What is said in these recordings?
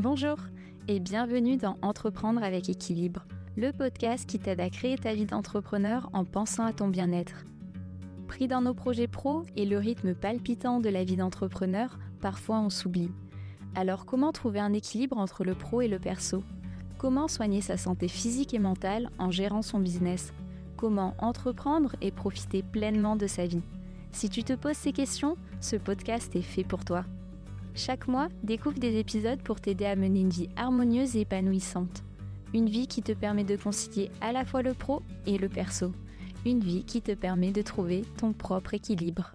Bonjour et bienvenue dans Entreprendre avec équilibre, le podcast qui t'aide à créer ta vie d'entrepreneur en pensant à ton bien-être. Pris dans nos projets pro et le rythme palpitant de la vie d'entrepreneur, parfois on s'oublie. Alors comment trouver un équilibre entre le pro et le perso? Comment soigner sa santé physique et mentale en gérant son business? Comment entreprendre et profiter pleinement de sa vie? Si tu te poses ces questions, ce podcast est fait pour toi. Chaque mois, découvre des épisodes pour t'aider à mener une vie harmonieuse et épanouissante. Une vie qui te permet de concilier à la fois le pro et le perso. Une vie qui te permet de trouver ton propre équilibre.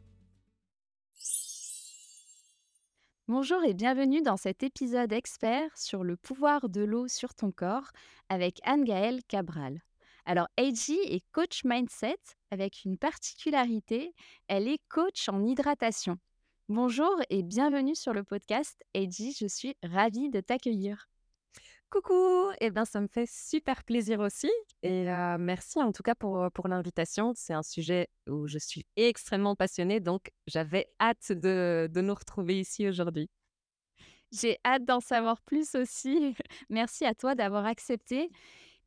Bonjour et bienvenue dans cet épisode expert sur le pouvoir de l'eau sur ton corps avec Anne-Gaëlle Cabral. Alors, AG est coach mindset avec une particularité, elle est coach en hydratation. Bonjour et bienvenue sur le podcast Edgy, je suis ravie de t'accueillir. Coucou, et eh bien ça me fait super plaisir aussi et merci en tout cas pour, pour l'invitation. C'est un sujet où je suis extrêmement passionnée donc j'avais hâte de, de nous retrouver ici aujourd'hui. J'ai hâte d'en savoir plus aussi. Merci à toi d'avoir accepté.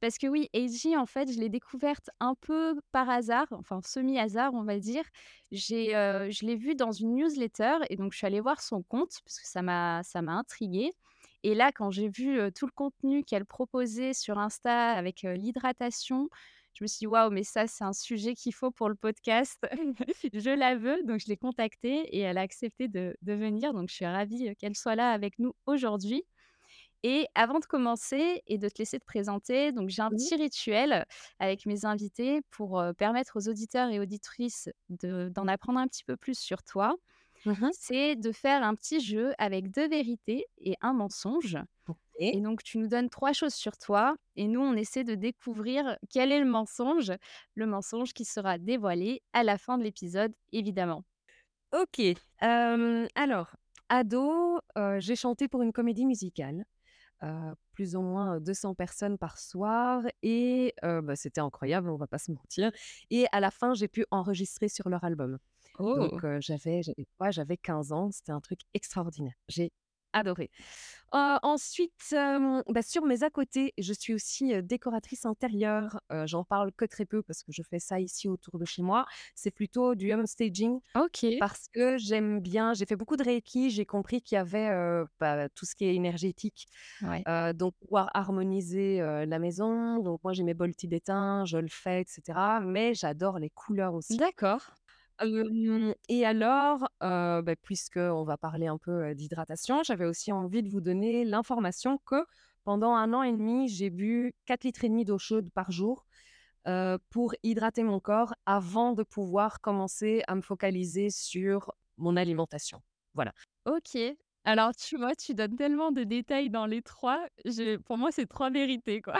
Parce que oui, AG, en fait, je l'ai découverte un peu par hasard, enfin semi-hasard, on va dire. J'ai, euh, je l'ai vue dans une newsletter et donc je suis allée voir son compte parce que ça m'a, ça m'a intriguée. Et là, quand j'ai vu tout le contenu qu'elle proposait sur Insta avec l'hydratation, je me suis dit, waouh, mais ça, c'est un sujet qu'il faut pour le podcast. je la veux. Donc, je l'ai contactée et elle a accepté de, de venir. Donc, je suis ravie qu'elle soit là avec nous aujourd'hui. Et avant de commencer et de te laisser te présenter, donc j'ai un petit rituel avec mes invités pour permettre aux auditeurs et auditrices d'en apprendre un petit peu plus sur toi. Mmh c'est de faire un petit jeu avec deux vérités et un mensonge. Et donc, tu nous donnes trois choses sur toi et nous, on essaie de découvrir quel est le mensonge, le mensonge qui sera dévoilé à la fin de l'épisode, évidemment. Ok. alors, ado, j'ai chanté pour une comédie musicale plus ou moins 200 personnes par soir et bah, c'était incroyable, on va pas se mentir. Et à la fin, j'ai pu enregistrer sur leur album. Donc oh! j'avais j'avais 15 ans, c'était un truc extraordinaire. J'ai adoré. ensuite, bah, sur mes à côté, je suis aussi décoratrice intérieure. J'en parle que très peu parce que je fais ça ici autour de chez moi. C'est plutôt du home staging. Ok. Parce que j'aime bien, j'ai fait beaucoup de Reiki, j'ai compris qu'il y avait bah, tout ce qui est énergétique. donc, pouvoir harmoniser la maison. Donc, moi, j'ai mes bols tibétains, je le fais, etc. Mais j'adore les couleurs aussi. D'accord et alors, bah, puisqu'on va parler un peu d'hydratation, j'avais aussi envie de vous donner l'information que pendant un an et demi, j'ai bu 4 litres et demi d'eau chaude par jour pour hydrater mon corps avant de pouvoir commencer à me focaliser sur mon alimentation. Voilà. Ok. Alors, tu vois, tu donnes tellement de détails dans les trois. pour moi, c'est trois vérités, quoi.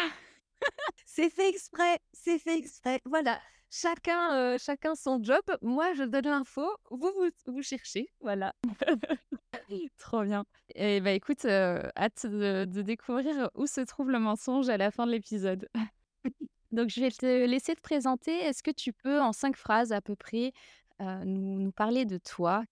c'est fait exprès, c'est fait exprès. Voilà chacun, chacun son job. Moi, je donne l'info, vous, vous, cherchez. Voilà. Trop bien. Et bah écoute, hâte de, découvrir où se trouve le mensonge à la fin de l'épisode. Donc, je vais te laisser te présenter. Est-ce que tu peux, en cinq phrases à peu près, nous, nous, parler de toi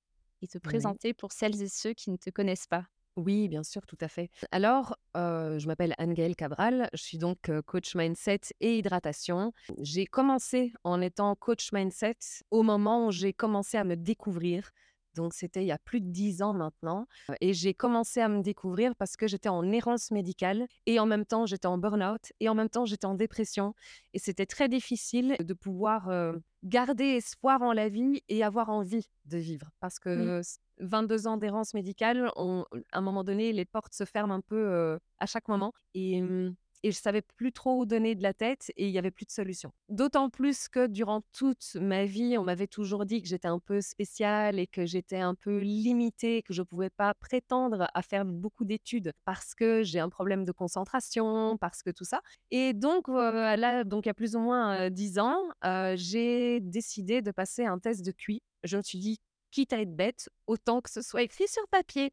et te présenter pour celles et ceux qui ne te connaissent pas? Oui, bien sûr, tout à fait. Alors, je m'appelle Anne-Gaëlle Cabral, je suis donc coach mindset et hydratation. J'ai commencé en étant coach mindset au moment où j'ai commencé à me découvrir. Donc, c'était il y a plus de dix ans maintenant. Et j'ai commencé à me découvrir parce que j'étais en errance médicale et en même temps, j'étais en burn-out et en même temps, j'étais en dépression. Et c'était très difficile de pouvoir garder espoir en la vie et avoir envie de vivre. Parce que 22 ans d'errance médicale, à un moment donné, les portes se ferment un peu à chaque moment. Et, mmh, et je savais plus trop où donner de la tête et il y avait plus de solution. D'autant plus que durant toute ma vie, on m'avait toujours dit que j'étais un peu spéciale et que j'étais un peu limitée, que je pouvais pas prétendre à faire beaucoup d'études parce que j'ai un problème de concentration, parce que tout ça. Et donc là, donc il y a plus ou moins 10 ans, j'ai décidé de passer un test de QI. Je me suis dit quitte à être bête, autant que ce soit écrit sur papier.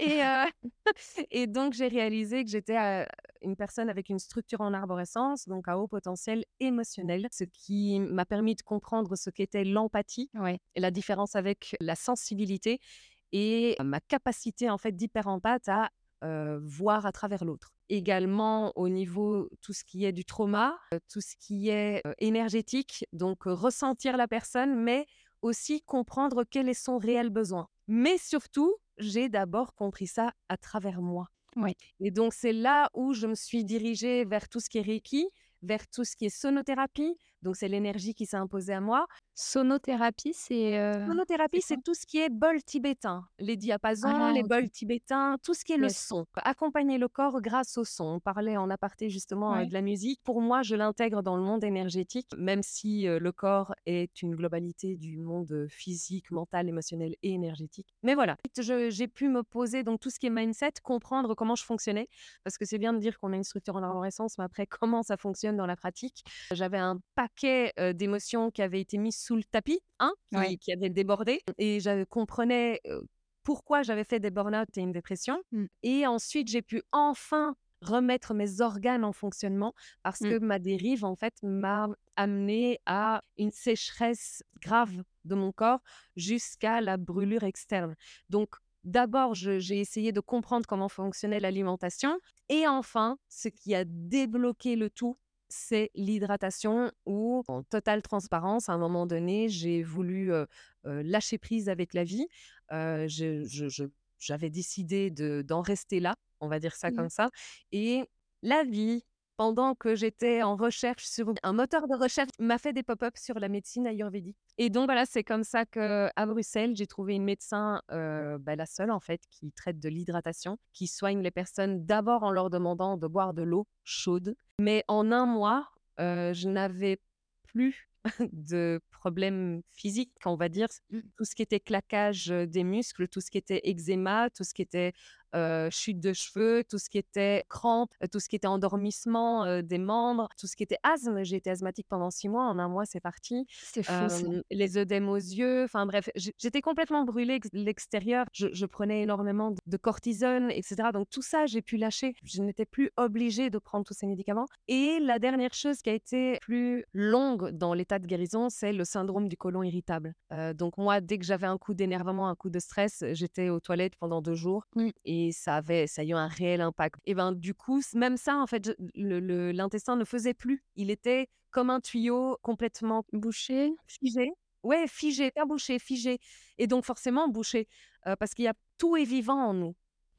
Et, et donc, j'ai réalisé que j'étais une personne avec une structure en arborescence, donc à haut potentiel émotionnel, ce qui m'a permis de comprendre ce qu'était l'empathie et la différence avec la sensibilité et ma capacité en fait d'hyperempathe à euh, voir à travers l'autre. Également au niveau tout ce qui est du trauma, euh, tout ce qui est euh, énergétique, donc euh, ressentir la personne, mais aussi comprendre quel est son réel besoin. Mais surtout, j'ai d'abord compris ça à travers moi. Oui. Et donc c'est là où je me suis dirigée vers tout ce qui est Reiki, vers tout ce qui est sonothérapie. Donc c'est l'énergie qui s'est imposée à moi. Sonothérapie, c'est, c'est Sonothérapie, c'est tout ce qui est bol tibétain, les diapasons, Ah les bols tibétains, tout ce qui est le son. Accompagner le corps grâce au son. On parlait en aparté justement euh, de la musique. Pour moi, je l'intègre dans le monde énergétique, même si euh, le corps est une globalité du monde euh, physique, mental, émotionnel et énergétique. Mais voilà, j'ai pu me poser donc tout ce qui est mindset, comprendre comment je fonctionnais, parce que c'est bien de dire qu'on a une structure en arborescence, mais après comment ça fonctionne dans la pratique. J'avais un paquet euh, d'émotions qui avaient été mises sous le tapis, hein, Ouais. qui, avaient débordé, et je comprenais euh, pourquoi j'avais fait des burn-out et une dépression. Mmh. Et ensuite, j'ai pu enfin remettre mes organes en fonctionnement parce Mmh. que ma dérive, en fait, m'a amené à une sécheresse grave de mon corps jusqu'à la brûlure externe. Donc, d'abord, j'ai essayé de comprendre comment fonctionnait l'alimentation. Et enfin, ce qui a débloqué le tout, c'est l'hydratation où, en totale transparence, à un moment donné, j'ai voulu euh, euh, lâcher prise avec la vie. Euh, j'avais décidé de, d'en rester là, on va dire ça Mmh. comme ça. Et la vie, pendant que j'étais en recherche sur un moteur de recherche, m'a fait des pop-ups sur la médecine ayurvédique. Et donc voilà, c'est comme ça que à Bruxelles, j'ai trouvé une médecin, euh, bah, la seule en fait, qui traite de l'hydratation, qui soigne les personnes d'abord en leur demandant de boire de l'eau chaude. Mais en un mois, euh, je n'avais plus de problèmes physiques, on va dire. Mmh. Tout ce qui était claquage des muscles, tout ce qui était eczéma, tout ce qui était euh, chute de cheveux, tout ce qui était crampes, euh, tout ce qui était endormissement euh, des membres, tout ce qui était asthme. J'ai été asthmatique pendant six mois. En un mois, c'est parti. C'est fou. Euh, les œdèmes aux yeux. Enfin bref, j'étais complètement brûlée l'extérieur. Je, je prenais énormément de- cortisone, etc. Donc tout ça, j'ai pu lâcher. Je n'étais plus obligée de prendre tous ces médicaments. Et la dernière chose qui a été plus longue dans l'état de guérison, c'est le syndrome du côlon irritable. Donc moi, dès que j'avais un coup d'énervement, un coup de stress, j'étais aux toilettes pendant deux jours et ça avait, ça a eu un réel impact. Et ben du coup, même ça, en fait, l'intestin ne faisait plus. Il était comme un tuyau complètement Boucher? Figé. Ouais, figé, pas bouché, figé. Et donc forcément bouché, heu, parce qu'il y a tout est vivant en nous.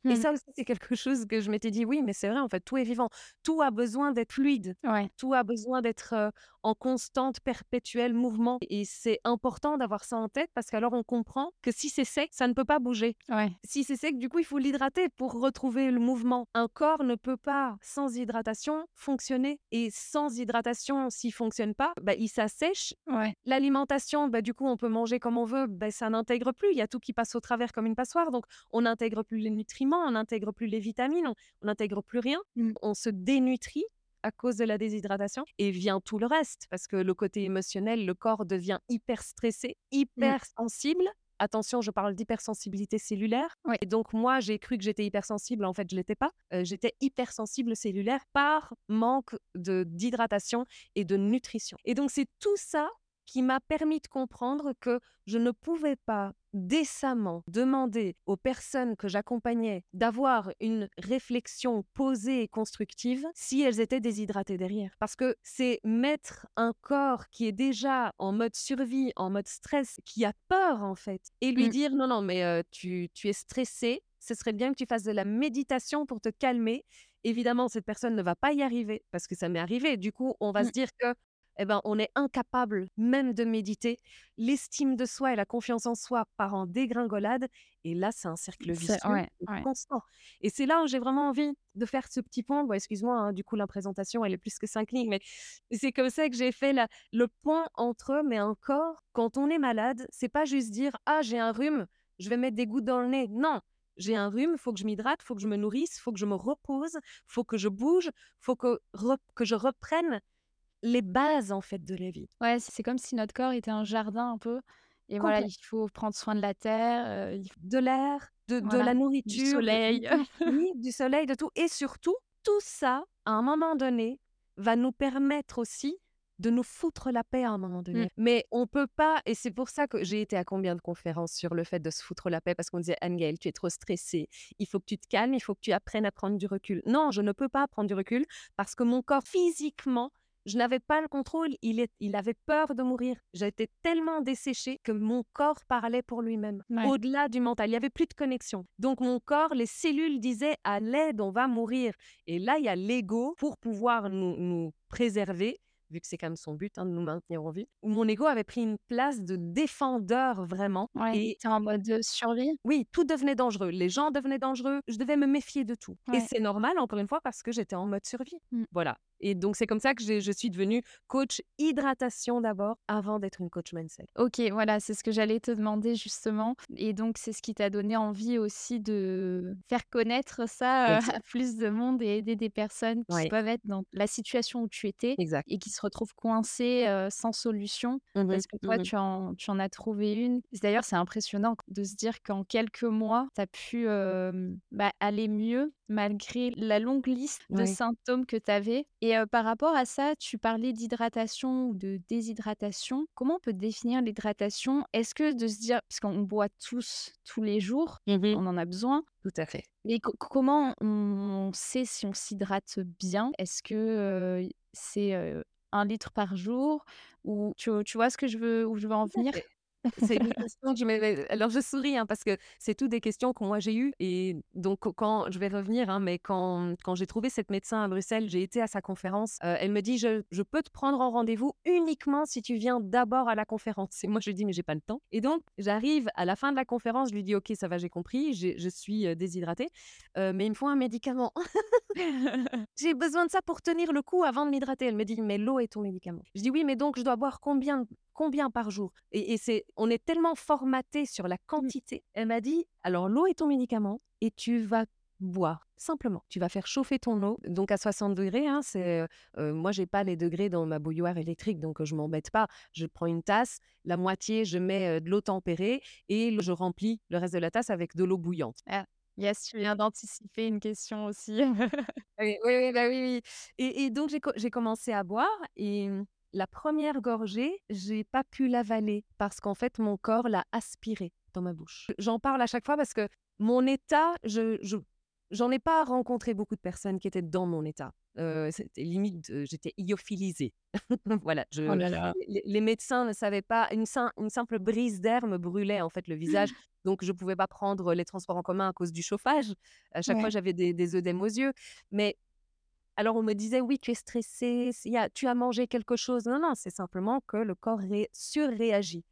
Et Mmh. ça aussi, c'est quelque chose que je m'étais dit: «Oui, mais c'est vrai, en fait, tout est vivant. Tout a besoin d'être fluide. Ouais. Tout a besoin d'être, heu, en constante, perpétuel mouvement» et c'est important d'avoir ça en tête parce qu'alors on comprend que si c'est sec, ça ne peut pas bouger. Ouais. Si c'est sec, du coup, il faut l'hydrater pour retrouver le mouvement. Un corps ne peut pas, sans hydratation, fonctionner et sans hydratation, s'il fonctionne pas, bah, il s'assèche Ouais. L'alimentation, bah, du coup, on peut manger comme on veut, bah, ça n'intègre plus. Il y a tout qui passe au travers comme une passoire. Donc, on n'intègre plus les nutriments, on n'intègre plus les vitamines, on on n'intègre plus rien. Mmh. On se dénutrit à cause de la déshydratation et vient tout le reste parce que le côté émotionnel, le corps devient hyper stressé, Mmh. hyper sensible. Attention, je parle d'hypersensibilité cellulaire. Et donc, moi, j'ai cru que j'étais hypersensible. En fait, je l'étais pas. Euh, j'étais hypersensible cellulaire par manque de d'hydratation et de nutrition. Et donc, c'est tout ça qui m'a permis de comprendre que je ne pouvais pas décemment demander aux personnes que j'accompagnais d'avoir une réflexion posée et constructive si elles étaient déshydratées derrière. Parce que c'est mettre un corps qui est déjà en mode survie, en mode stress, qui a peur en fait, et lui Mmh. dire non, non, mais euh, tu, tu es stressé, ce serait bien que tu fasses de la méditation pour te calmer. Évidemment, cette personne ne va pas y arriver parce que ça m'est arrivé. Du coup, on va Mmh. se dire que eh ben, on est incapable même de méditer. L'estime de soi et la confiance en soi part en dégringolade. Et là, c'est un cercle C'est vicieux ouais, et ouais. constant. Et c'est là où j'ai vraiment envie de faire ce petit pont. Bon, excuse-moi, hein, du coup, la présentation, elle est plus que cinq lignes, mais c'est comme ça que j'ai fait la- le pont entre, mais encore, quand on est malade, c'est pas juste dire Ah, j'ai un rhume, je vais mettre des gouttes dans le nez. Non, j'ai un rhume, faut que je m'hydrate, faut que je me nourrisse, faut que je me repose, faut que je bouge, faut que, re- que je reprenne les bases en fait de la vie. Ouais, c'est comme si notre corps était un jardin un peu et voilà, il faut prendre soin de la terre, faut De l'air, de, la du nourriture, de- soleil. du soleil, de tout. Et surtout, tout ça, à un moment donné, va nous permettre aussi de nous foutre la paix à un moment donné. Mmh. Mais on peut pas, et c'est pour ça que j'ai été à combien de conférences sur le fait de se foutre la paix, parce qu'on disait, Angel, tu es trop stressée, il faut que tu te calmes, il faut que tu apprennes à prendre du recul. Non, je ne peux pas prendre du recul parce que mon corps physiquement je n'avais pas le contrôle, il, est, il avait peur de mourir. J'étais tellement desséchée que mon corps parlait pour lui-même, Ouais. au-delà du mental. Il n'y avait plus de connexion. Donc mon corps, les cellules disaient à l'aide, on va mourir. Et là, il y a l'ego pour pouvoir nous, nous préserver, vu que c'est quand même son but hein, de nous maintenir en vie. Où mon ego avait pris une place de défendeur vraiment. Ouais. Et en mode euh, survie? oui, tout devenait dangereux. Les gens devenaient dangereux. Je devais me méfier de tout. Et c'est normal, encore une fois, parce que j'étais en mode survie. Mmh. Voilà. Et donc, c'est comme ça que je suis devenue coach hydratation d'abord, avant d'être une coach mindset. OK, voilà, c'est ce que j'allais te demander justement et donc c'est ce qui t'a donné envie aussi de faire connaître ça, sûr. à plus de monde et aider des personnes qui Ouais. peuvent être dans la situation où tu étais Exact. et qui se retrouvent coincées, heu, sans solution Mhm, parce que toi mhm. tu en tu en as trouvé une. D'ailleurs, c'est impressionnant de se dire qu'en quelques mois, tu as pu, bah, aller mieux malgré la longue liste de symptômes que tu avais et par rapport à ça, tu parlais d'hydratation ou de déshydratation. Comment on peut définir l'hydratation? Est-ce que de se dire parce qu'on boit tous, tous les jours, Mhm. on en a besoin, Tout à fait. mais co comment on sait si on s'hydrate bien? Est-ce que, c'est, 1 litre par jour? Ou tu tu vois ce que je veux où je veux en venir? C'est une question que je me alors je souris, hein, parce que c'est toutes des questions que moi j'ai eues et donc quand je vais revenir, hein, mais quand quand j'ai trouvé cette médecin à Bruxelles, j'ai été à sa conférence, heu, elle me dit: «Je je peux te prendre en rendez-vous uniquement si tu viens d'abord à la conférence» et moi je lui dis: «Mais j'ai pas le temps» et donc j'arrive à la fin de la conférence, je lui dis: «OK, ça va, j'ai compris, je suis, heu, déshydratée, heu, mais il me faut un médicament. J'ai besoin de ça pour tenir le coup avant de m'hydrater». Elle me dit: «Mais l'eau est ton médicament». Je dis: «Oui, mais donc je dois boire combien combien par jour?» et et c'est on est tellement formaté sur la quantité. Elle m'a dit: «Alors l'eau est ton médicament et tu vas boire, simplement. Tu vas faire chauffer ton eau, donc à 60 degrés, hein, c'est, heu heu, moi j'ai pas les degrés dans ma bouilloire électrique, donc je m'embête pas. Je prends une tasse, la moitié je mets, de l'eau tempérée et je remplis le reste de la tasse avec de l'eau bouillante. Ah, yes, tu viens d'anticiper une question aussi. Oui, oui, oui, bah, oui, oui et et donc j'ai commencé à boire et mmh, la première gorgée, j'ai pas pu l'avaler parce qu'en fait, mon corps l'a aspirée dans ma bouche. J'en parle à chaque fois parce que mon état, je je j'en ai pas rencontré beaucoup de personnes qui étaient dans mon état. Heu, c'était limite, j'étais lyophilisée. Voilà, je Oh là là. les les médecins ne savaient pas une sim une simple brise d'air me brûlait, en fait, le visage, donc je pouvais pas prendre les transports en commun à cause du chauffage. À chaque fois, j'avais des des œdèmes aux yeux, mais alors on me disait: «Oui, tu es stressée, s il y a tu as mangé quelque chose». Non, non, c'est simplement que le corps ré surréagit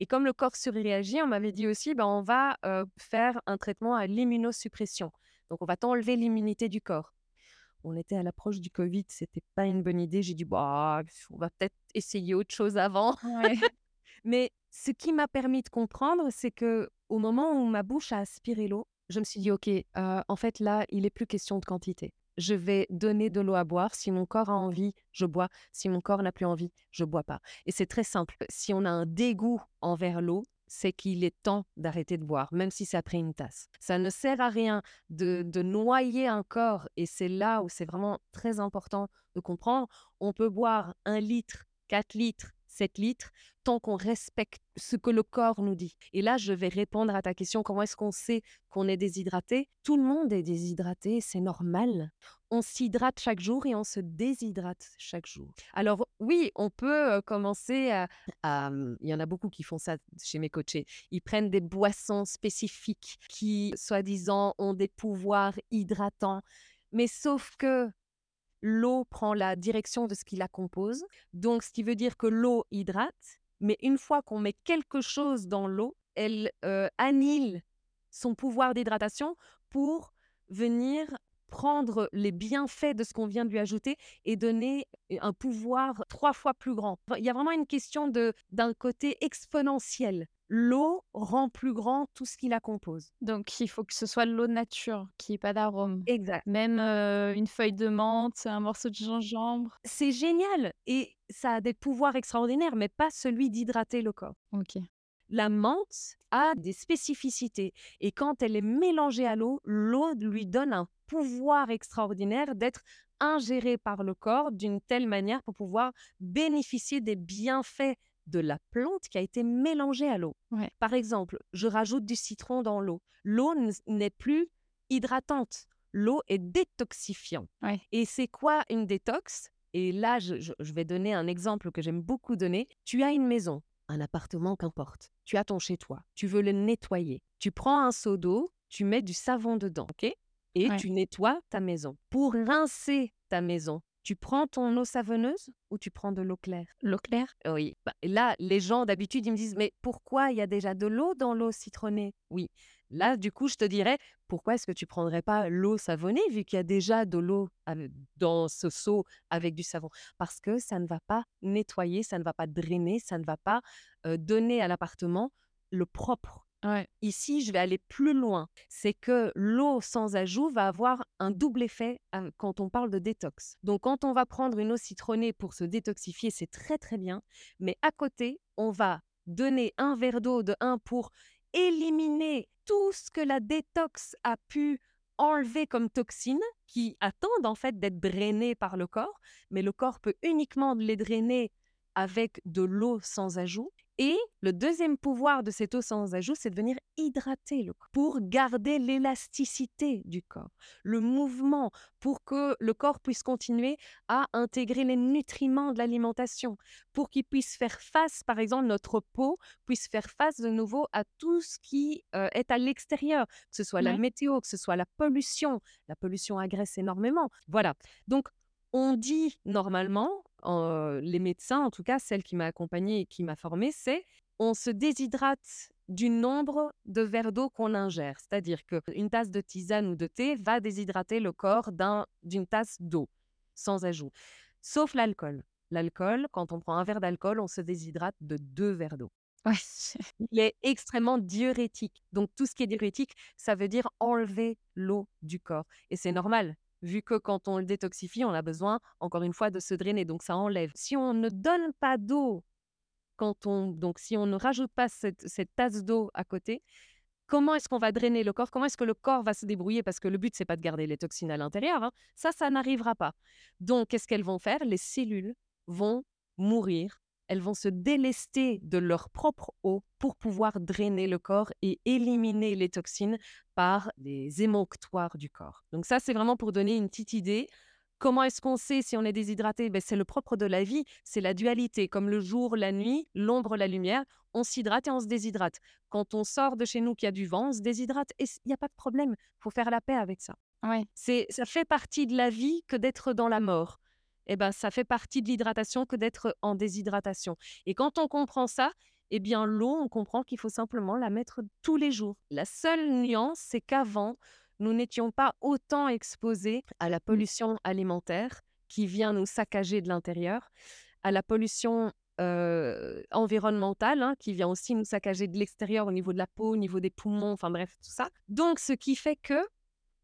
et comme le corps surréagit, on m'avait dit aussi: «Ben, on va, faire un traitement à l'immunosuppression. Donc on va t'enlever l'immunité du corps». On était à l'approche du covid, c'était pas une bonne idée. J'ai dit: «Bah, on va peut-être essayer autre chose avant». Ouais. Mais ce qui m'a permis de comprendre, c'est que au moment où ma bouche a aspiré l'eau, je me suis dit: «OK, heu, en fait, là, il est plus question de quantité. Je vais donner de l'eau à boire. Si mon corps a envie, je bois. Si mon corps n'a plus envie, je bois pas» et c'est très simple. Si on a un dégoût envers l'eau, c'est qu'il est temps d'arrêter de boire, même si c'est après une tasse. Ça ne sert à rien de de noyer un corps et c'est là où c'est vraiment très important de comprendre. On peut boire 1 litre, 4 litres, 7 litres, tant qu'on respecte ce que le corps nous dit et là, je vais répondre à ta question, comment est-ce qu'on sait qu'on est déshydraté? Tout le monde est déshydraté, c'est normal. On s'hydrate chaque jour et on se déshydrate chaque jour. Alors oui, on peut, heu, commencer à mmh, il y en a beaucoup qui font ça chez mes coachés. Ils prennent des boissons spécifiques qui, soi-disant, ont des pouvoirs hydratants, mais sauf que l'eau prend la direction de ce qui la compose, donc ce qui veut dire que l'eau hydrate, mais une fois qu'on met quelque chose dans l'eau, elle, heu, annihile son pouvoir d'hydratation pour venir prendre les bienfaits de ce qu'on vient de lui ajouter et donner un pouvoir 3 fois plus grand. il y a vraiment une question de d'un côté exponentiel. L'eau rend plus grand tout ce qui la compose. Donc il faut que ce soit de l'eau nature, qu'il y ait pas d'arôme. Exact. Même, heu, une feuille de menthe, un morceau de gingembre? C'est génial et ça a des pouvoirs extraordinaires, mais pas celui d'hydrater le corps. OK. La menthe a des spécificités et quand elle est mélangée à l'eau, l'eau lui donne un pouvoir extraordinaire d'être ingérée par le corps d'une telle manière pour pouvoir bénéficier des bienfaits de la plante qui a été mélangée à l'eau. Ouais. Par exemple, je rajoute du citron dans l'eau. L'eau n'est plus hydratante. L'eau est détoxifiante. Ouais. Et c'est quoi une détox? Et là, je vais donner un exemple que j'aime beaucoup donner. Tu as une maison, un appartement, qu'importe. Tu as ton chez toi. Tu veux le nettoyer. Tu prends un seau d'eau, tu mets du savon dedans, ok? Et Ouais. tu nettoies ta maison. Pour rincer ta maison, tu prends ton eau savonneuse ou tu prends de l'eau claire? L'eau claire oui. Bah, là, les gens d'habitude, ils me disent, mais pourquoi il y a déjà de l'eau dans l'eau citronnée? Oui. Là, du coup, je te dirais, pourquoi est-ce que tu prendrais pas l'eau savonnée vu qu'il y a déjà de l'eau dans ce seau avec du savon? Parce que ça ne va pas nettoyer, ça ne va pas drainer, ça ne va pas euh, donner à l'appartement le propre. Ouais. Ici, je vais aller plus loin. C'est que l'eau sans ajout va avoir un double effet quand on parle de détox. Donc, quand on va prendre une eau citronnée pour se détoxifier, c'est très très bien. Mais à côté, on va donner un verre d'eau de 1 pour éliminer tout ce que la détox a pu enlever comme toxines qui attendent en fait d'être drainées par le corps. Mais le corps peut uniquement les drainer avec de l'eau sans ajout. Et le deuxième pouvoir de cette eau sans ajout, c'est de venir hydrater le corps pour garder l'élasticité du corps, le mouvement, pour que le corps puisse continuer à intégrer les nutriments de l'alimentation, pour qu'il puisse faire face, par exemple, notre peau puisse faire face de nouveau à tout ce qui euh, est à l'extérieur, que ce soit la météo, que ce soit la pollution. La pollution agresse énormément. Voilà. Donc, on dit normalement, euh, les médecins, en tout cas celle qui m'a accompagnée et qui m'a formée, c'est on se déshydrate du nombre de verres d'eau qu'on ingère. C'est-à-dire qu'une tasse de tisane ou de thé va déshydrater le corps d'un- d'une tasse d'eau, sans ajout. Sauf l'alcool. L'alcool, quand on prend un verre d'alcool, on se déshydrate de deux verres d'eau. Ouais. Il est extrêmement diurétique. Donc tout ce qui est diurétique, ça veut dire enlever l'eau du corps. Et c'est normal, vu que quand on le détoxifie, on a besoin, encore une fois, de se drainer. Donc ça enlève. Si on ne donne pas d'eau, quand on, donc si on ne rajoute pas cette, tasse d'eau à côté, comment est-ce qu'on va drainer le corps? Comment est-ce que le corps va se débrouiller? Parce que le but, c'est pas de garder les toxines à l'intérieur. hein. Ça, ça n'arrivera pas. Donc, qu'est-ce qu'elles vont faire? Les cellules vont mourir. Elles vont se délester de leur propre eau pour pouvoir drainer le corps et éliminer les toxines par les émonctoires du corps. Donc ça, c'est vraiment pour donner une petite idée. Comment est-ce qu'on sait si on est déshydraté? Ben, C'est le propre de la vie, c'est la dualité, comme le jour, la nuit, l'ombre, la lumière. On s'hydrate et on se déshydrate. Quand on sort de chez nous, qu'il y a du vent, on se déshydrate et il n'y a pas de problème. Il faut faire la paix avec ça. Ouais. C'est, ça fait partie de la vie que d'être dans la mort. Eh ben, ça fait partie de l'hydratation que d'être en déshydratation. Et quand on comprend ça, eh bien, l'eau, on comprend qu'il faut simplement la mettre tous les jours. La seule nuance, c'est qu'avant, nous n'étions pas autant exposés à la pollution alimentaire qui vient nous saccager de l'intérieur, à la pollution euh, environnementale hein, qui vient aussi nous saccager de l'extérieur au niveau de la peau, au niveau des poumons, enfin bref, tout ça. Donc, ce qui fait que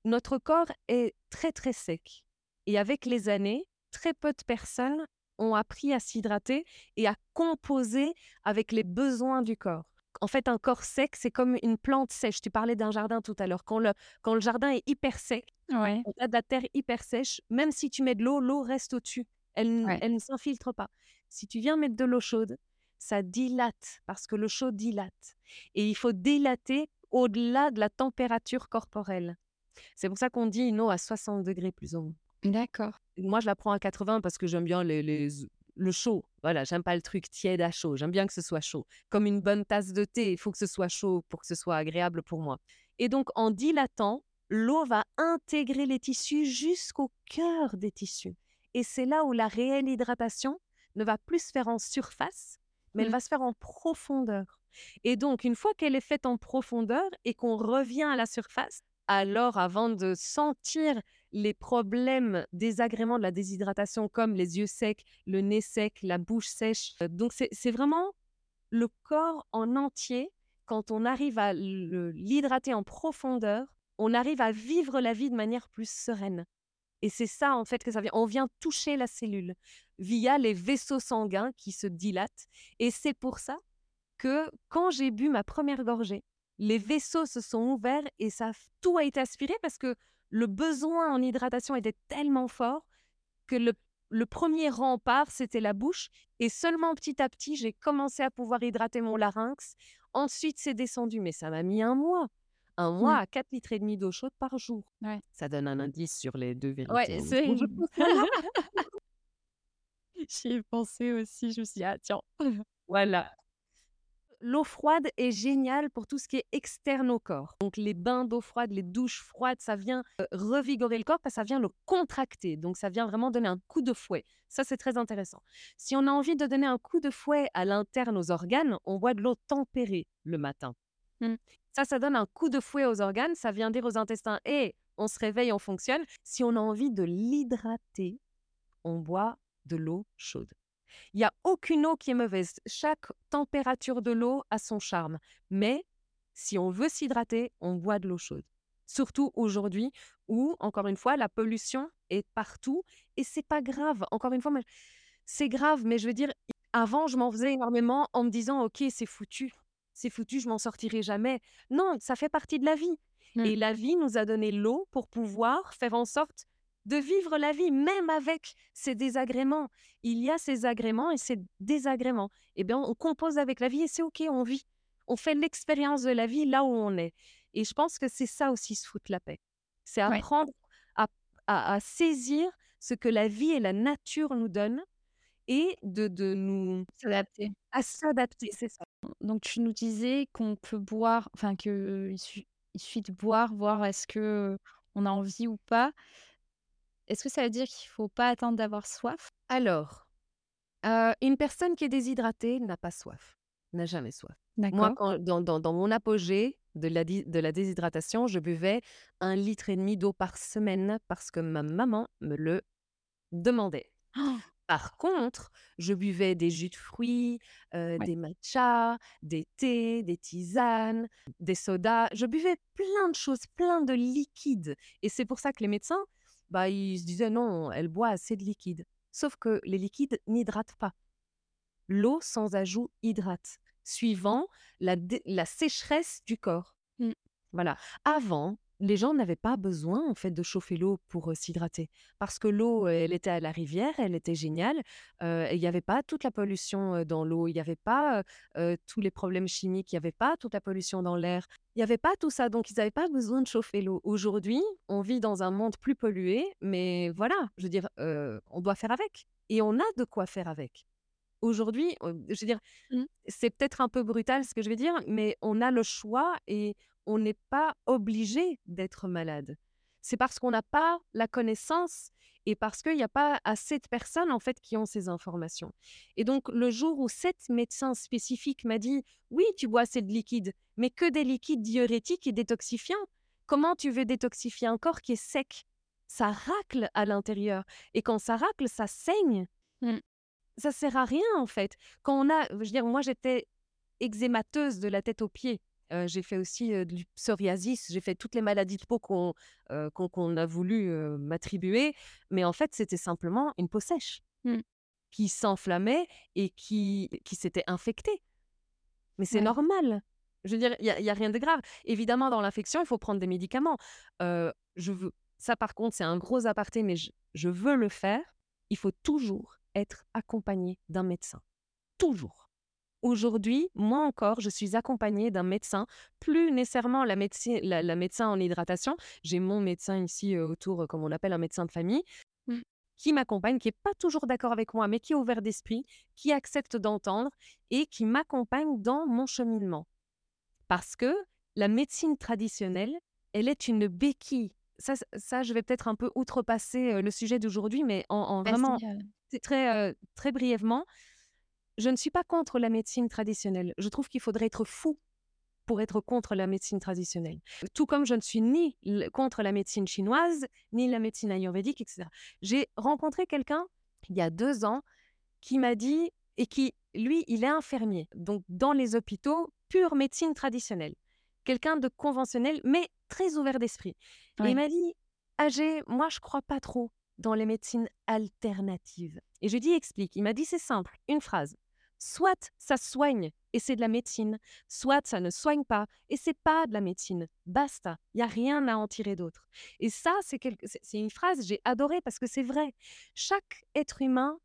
notre corps est très très sec. Et avec les années, très peu de personnes ont appris à s'hydrater et à composer avec les besoins du corps. En fait, un corps sec, c'est comme une plante sèche. Tu parlais d'un jardin tout à l'heure. Quand le, quand le jardin est hyper sec, Ouais. on a de la terre hyper sèche, même si tu mets de l'eau, l'eau reste au-dessus. Elle, Ouais. elle ne s'infiltre pas. Si tu viens mettre de l'eau chaude, ça dilate parce que le chaud dilate. Et il faut dilater au-delà de la température corporelle. C'est pour ça qu'on dit une eau à 60 degrés plus ou moins. D'accord. Moi, je la prends à 80 parce que j'aime bien les, les- le chaud. Voilà, j'aime pas le truc tiède à chaud. J'aime bien que ce soit chaud. Comme une bonne tasse de thé, il faut que ce soit chaud pour que ce soit agréable pour moi. Et donc, en dilatant, l'eau va intégrer les tissus jusqu'au cœur des tissus. Et c'est là où la réelle hydratation ne va plus se faire en surface, mais elle Mm. va se faire en profondeur. Et donc, une fois qu'elle est faite en profondeur et qu'on revient à la surface, alors avant de sentir les problèmes désagréments de la déshydratation comme les yeux secs, le nez sec, la bouche sèche. euh, Donc c'est vraiment le corps en entier, quand on arrive à l'hydrater en profondeur, on arrive à vivre la vie de manière plus sereine. Et c'est ça en fait que ça vient. On vient toucher la cellule via les vaisseaux sanguins qui se dilatent. Et c'est pour ça que quand j'ai bu ma première gorgée, les vaisseaux se sont ouverts et ça, tout a été aspiré parce que le besoin en hydratation était tellement fort que le, le premier rempart, c'était la bouche. Et seulement petit à petit, j'ai commencé à pouvoir hydrater mon larynx. Ensuite, c'est descendu, mais ça m'a mis un mois. Un mois Mmh. à 4 litres et demi d'eau chaude par jour. Ouais. Ça donne un indice sur les deux vérités. Ouais, hein. c'est J'y ai pensé aussi, je me suis dit: «Ah tiens». Voilà. L'eau froide est géniale pour tout ce qui est externe au corps. Donc les bains d'eau froide, les douches froides, ça vient euh, revigorer le corps parce que ça vient le contracter. Donc ça vient vraiment donner un coup de fouet. Ça, c'est très intéressant. Si on a envie de donner un coup de fouet à l'interne aux organes, on boit de l'eau tempérée le matin. Mmh. Ça, ça donne un coup de fouet aux organes. Ça vient dire aux intestins, hé, on se réveille, on fonctionne. Si on a envie de l'hydrater, on boit de l'eau chaude. Il n'y a aucune eau qui est mauvaise. Chaque température de l'eau a son charme. Mais si on veut s'hydrater, on boit de l'eau chaude. Surtout aujourd'hui où, encore une fois, la pollution est partout et c'est pas grave. Encore une fois, mais c'est grave, mais je veux dire, avant, je m'en faisais énormément en me disant, ok, c'est foutu, c'est foutu, je m'en sortirai jamais. Non, ça fait partie de la vie. Mm. Et la vie nous a donné l'eau pour pouvoir faire en sorte de vivre la vie, même avec ses désagréments. Il y a ces agréments et ces désagréments. Eh bien, on compose avec la vie et c'est OK, on vit. On fait l'expérience de la vie là où on est. Et je pense que c'est ça aussi se foutre la paix. C'est Ouais. apprendre à, à- à saisir ce que la vie et la nature nous donnent et de, de nous S'adapter. à s'adapter, c'est ça. Donc tu nous disais qu'on peut boire, enfin qu'il il suffit de boire, voir est-ce que on a envie ou pas. Est-ce que ça veut dire qu'il faut pas attendre d'avoir soif? Alors, euh, une personne qui est déshydratée n'a pas soif, n'a jamais soif. Moi, quand, dans, dans- dans mon apogée de la, di- de la déshydratation, je buvais un litre et demi d'eau par semaine parce que ma maman me le demandait. Oh! Par contre, je buvais des jus de fruits, euh, Ouais. des matchas, des thés, des tisanes, des sodas. Je buvais plein de choses, plein de liquides. Et c'est pour ça que les médecins, bah, ils se disaient non, elle boit assez de liquide. Sauf que les liquides n'hydratent pas. L'eau sans ajout hydrate, suivant la, la sécheresse du corps. Mmh. Voilà. Avant, les gens n'avaient pas besoin en fait de chauffer l'eau pour euh, s'hydrater parce que l'eau, elle était à la rivière, elle était géniale. euh, et il n'y avait pas toute la pollution euh, dans l'eau, il n'y avait pas tous les problèmes chimiques, il n'y avait pas toute la pollution dans l'air, il n'y avait pas tout ça. Donc ils n'avaient pas besoin de chauffer l'eau. Aujourd'hui, on vit dans un monde plus pollué, mais voilà, je veux dire, on doit faire avec et on a de quoi faire avec. Aujourd'hui, je veux dire, Mmh. c'est peut-être un peu brutal ce que je vais dire, mais on a le choix et on n'est pas obligé d'être malade. C'est parce qu'on n'a pas la connaissance et parce qu'il n'y a pas assez de personnes en fait qui ont ces informations. Et donc le jour où cet médecin spécifique m'a dit oui, tu bois assez de liquide, mais que des liquides diurétiques et détoxifiants. Comment tu veux détoxifier un corps qui est sec? Ça racle à l'intérieur et quand ça racle, ça saigne. Mmh. Ça sert à rien en fait. Quand on a, je veux dire, moi j'étais eczémateuse de la tête aux pieds. Euh, j'ai fait aussi euh, du psoriasis, j'ai fait toutes les maladies de peau qu'on euh, a voulu m'attribuer, mais en fait c'était simplement une peau sèche Mmh. qui s'enflammait et qui, qui s'était infectée. Mais c'est Ouais. normal. Je veux dire, il n'y a, rien de grave. Évidemment, dans l'infection, il faut prendre des médicaments. Je veux, ça, par contre, c'est un gros aparté, mais je, je veux le faire. Il faut toujours être accompagné d'un médecin. Toujours. Aujourd'hui, moi encore, je suis accompagnée d'un médecin, plus nécessairement la, médecin, la, la médecin en hydratation. J'ai mon médecin ici euh, autour, euh, comme on appelle un médecin de famille, Mmh. qui m'accompagne, qui n'est pas toujours d'accord avec moi, mais qui est ouvert d'esprit, qui accepte d'entendre et qui m'accompagne dans mon cheminement. Parce que la médecine traditionnelle, elle est une béquille. Ça, ça je vais peut-être un peu outrepasser euh, le sujet d'aujourd'hui, mais en, en vraiment heu, c'est très, très brièvement, je ne suis pas contre la médecine traditionnelle. Je trouve qu'il faudrait être fou pour être contre la médecine traditionnelle. Tout comme je ne suis ni contre la médecine chinoise, ni la médecine ayurvédique, etc. J'ai rencontré quelqu'un il y a deux ans qui m'a dit, et qui, lui, il est infirmier, donc dans les hôpitaux, pure médecine traditionnelle. Quelqu'un de conventionnel, mais très ouvert d'esprit. Et Ouais. il m'a dit, Agé, moi, je crois pas trop dans les médecines alternatives. Et je dit, explique. Il m'a dit, c'est simple, une phrase. Soit ça soigne et c'est de la médecine, soit ça ne soigne pas et c'est pas de la médecine. Basta, il y a rien à en tirer d'autre. Et ça, c'est une phrase j'ai adorée parce que c'est vrai. Chaque être humain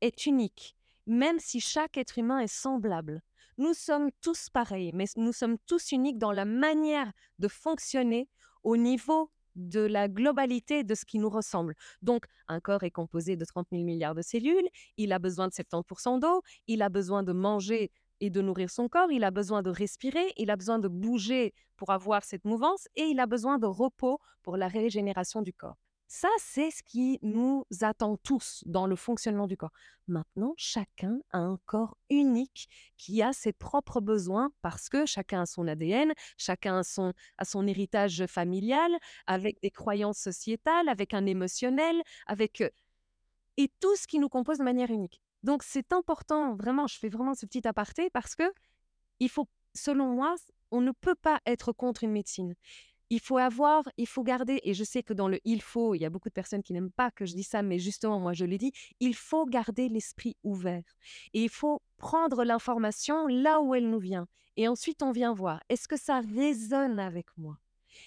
est unique, même si chaque être humain est semblable. Nous sommes tous pareils, mais nous sommes tous uniques dans la manière de fonctionner au niveau de la globalité de ce qui nous ressemble. Donc, un corps est composé de 30 000 milliards de cellules, il a besoin de 70% d'eau, il a besoin de manger et de nourrir son corps, il a besoin de respirer, il a besoin de bouger pour avoir cette mouvance et il a besoin de repos pour la régénération du corps. Ça, c'est ce qui nous attend tous dans le fonctionnement du corps. Maintenant, chacun a un corps unique qui a ses propres besoins parce que chacun a son ADN, chacun a son, héritage familial, avec des croyances sociétales, avec un émotionnel, avec... Et tout ce qui nous compose de manière unique. Donc, c'est important, vraiment, je fais vraiment ce petit aparté parce que il faut, selon moi, on ne peut pas être contre une médecine il faut avoir, il faut garder, et je sais que dans le il faut, il y a beaucoup de personnes qui n'aiment pas que je dise ça, mais justement, moi je l'ai dit, il faut garder l'esprit ouvert. Et il faut prendre l'information là où elle nous vient. Et ensuite, on vient voir, est-ce que ça résonne avec moi?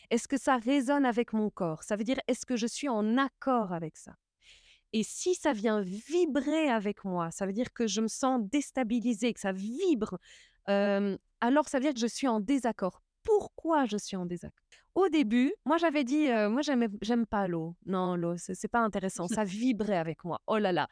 Est-ce que ça résonne avec mon corps? Ça veut dire, est-ce que je suis en accord avec ça? Et si ça vient vibrer avec moi, ça veut dire que je me sens déstabilisée, que ça vibre, alors ça veut dire que je suis en désaccord. Pourquoi je suis en désaccord au début, moi j'avais dit, moi j'aime pas l'eau. Non, l'eau, c'est pas intéressant. Ça vibrait avec moi. Oh là là.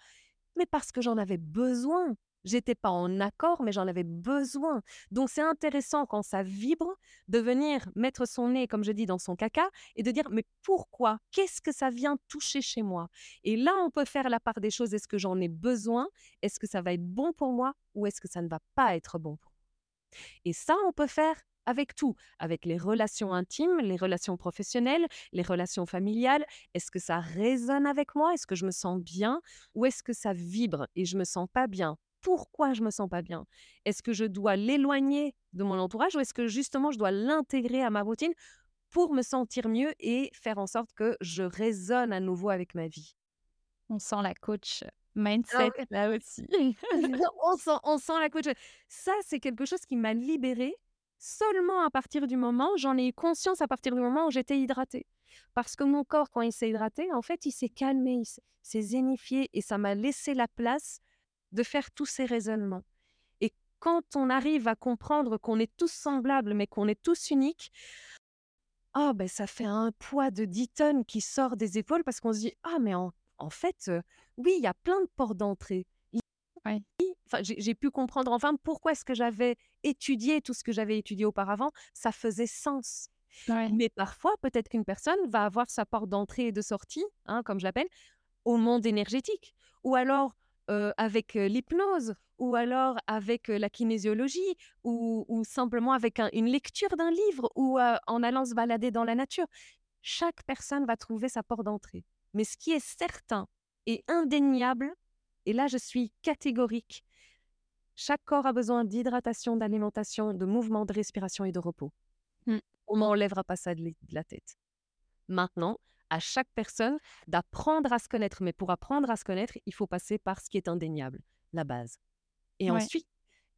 Mais parce que j'en avais besoin. J'étais pas en accord, mais j'en avais besoin. Donc c'est intéressant quand ça vibre de venir mettre son nez, comme je dis, dans son caca et de dire mais pourquoi? Qu'est-ce que ça vient toucher chez moi? Et là, on peut faire la part des choses. Est-ce que j'en ai besoin? Est-ce que ça va être bon pour moi? Ou est-ce que ça ne va pas être bon pour moi? Et ça, on peut faire avec tout, avec les relations intimes, les relations professionnelles, les relations familiales. Est-ce que ça résonne avec moi? Est-ce que je me sens bien? Ou est-ce que ça vibre et je me sens pas bien? Pourquoi je me sens pas bien? Est-ce que je dois l'éloigner de mon entourage ou est-ce que justement je dois l'intégrer à ma routine pour me sentir mieux et faire en sorte que je résonne à nouveau avec ma vie? On sent la coach mindset ah là aussi. on, sent, on sent la coach. Ça, c'est quelque chose qui m'a libérée seulement à partir du moment, j'en ai eu conscience à partir du moment où j'étais hydratée. Parce que mon corps, quand il s'est hydraté, en fait, il s'est calmé, il s'est zénifié et ça m'a laissé la place de faire tous ces raisonnements. Et quand on arrive à comprendre qu'on est tous semblables, mais qu'on est tous uniques, oh, ben, ça fait un poids de 10 tonnes qui sort des épaules parce qu'on se dit Ah, mais en, fait, oui, il y a plein de portes d'entrée. Ouais j'ai pu comprendre enfin pourquoi est-ce que j'avais étudié tout ce que j'avais étudié auparavant, ça faisait sens. Mais parfois, peut-être qu'une personne va avoir sa porte d'entrée et de sortie, hein, comme je l'appelle, au monde énergétique, ou alors avec l'hypnose, ou alors avec la kinésiologie, ou, simplement avec une lecture d'un livre, ou en allant se balader dans la nature. Chaque personne va trouver sa porte d'entrée. Mais ce qui est certain et indéniable, et là je suis catégorique, chaque corps a besoin d'hydratation, d'alimentation, de mouvement, de respiration et de repos. Mmh. On n'enlèvera pas ça de la tête. Maintenant, à chaque personne d'apprendre à se connaître. Mais pour apprendre à se connaître, il faut passer par ce qui est indéniable, la base. Et ensuite,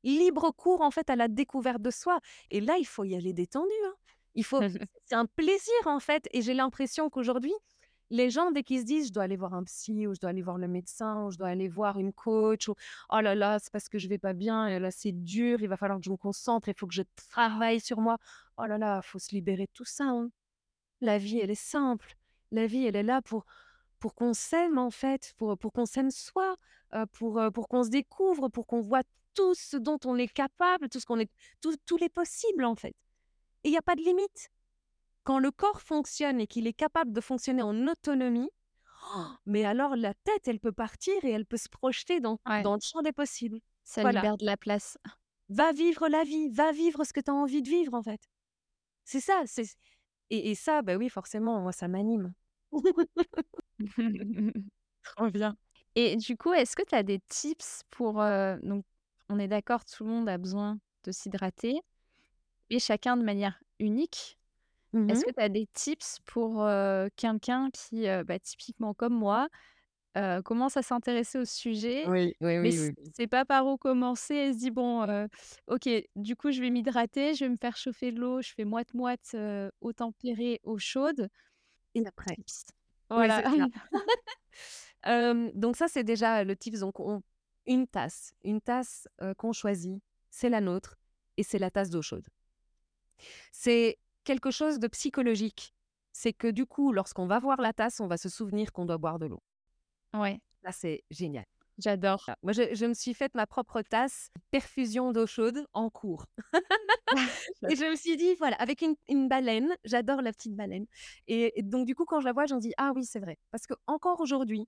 libre cours en fait à la découverte de soi. Et là, il faut y aller détendu. Hein. Il faut, c'est un plaisir en fait. Et j'ai l'impression qu'aujourd'hui, les gens, dès qu'ils se disent, je dois aller voir un psy, ou je dois aller voir le médecin, ou je dois aller voir une coach, ou oh là là, c'est parce que je vais pas bien, et là c'est dur, il va falloir que je me concentre, il faut que je travaille sur moi. Oh là là, faut se libérer de tout ça. Hein. La vie, elle est simple. La vie, elle est là pour, pour qu'on s'aime, en fait, pour, pour qu'on s'aime soi, euh, pour, euh, pour qu'on se découvre, pour qu'on voit tout ce dont on est capable, tout ce qu'on est, tous les possibles, en fait. Et il n'y a pas de limite. Quand le corps fonctionne et qu'il est capable de fonctionner en autonomie, oh, mais alors la tête, elle peut partir et elle peut se projeter dans, dans le champ des possibles. Ça libère de la place. Va vivre la vie, va vivre ce que tu as envie de vivre en fait. C'est ça. c'est et, ça, bah oui, forcément, moi, ça m'anime. Trop bien. Et du coup, est-ce que tu as des tips pour... Euh, donc, on est d'accord, tout le monde a besoin de s'hydrater, mais chacun de manière unique? Mmh Est-ce que tu as des tips pour quelqu'un qui, bah, typiquement comme moi, heu, commence à s'intéresser au sujet, Oui, oui, mais oui, oui, oui. sait pas par où commencer. Elle se dit: «Bon, heu, OK, du coup, je vais m'hydrater, je vais me faire chauffer de l'eau, je fais moite-moite, heu, eau tempérée, eau chaude Et après? tips». oui, Voilà. c'est ça. Hem, donc ça, c'est déjà le tips. Donc on une tasse, une tasse, heu, qu'on choisit, c'est la nôtre et c'est la tasse d'eau chaude. C'est quelque chose de psychologique. C'est que du coup, lorsqu'on va voir la tasse, on va se souvenir qu'on doit boire de l'eau. Ouais, Ça, c'est génial. j'adore. Moi, je je me suis faite ma propre tasse perfusion d'eau chaude en cours et je me suis dit: «Voilà, avec une une baleine», j'adore la petite baleine et et donc du coup, quand je la vois, j'en dis: «Ah oui, c'est vrai». Parce qu'encore aujourd'hui,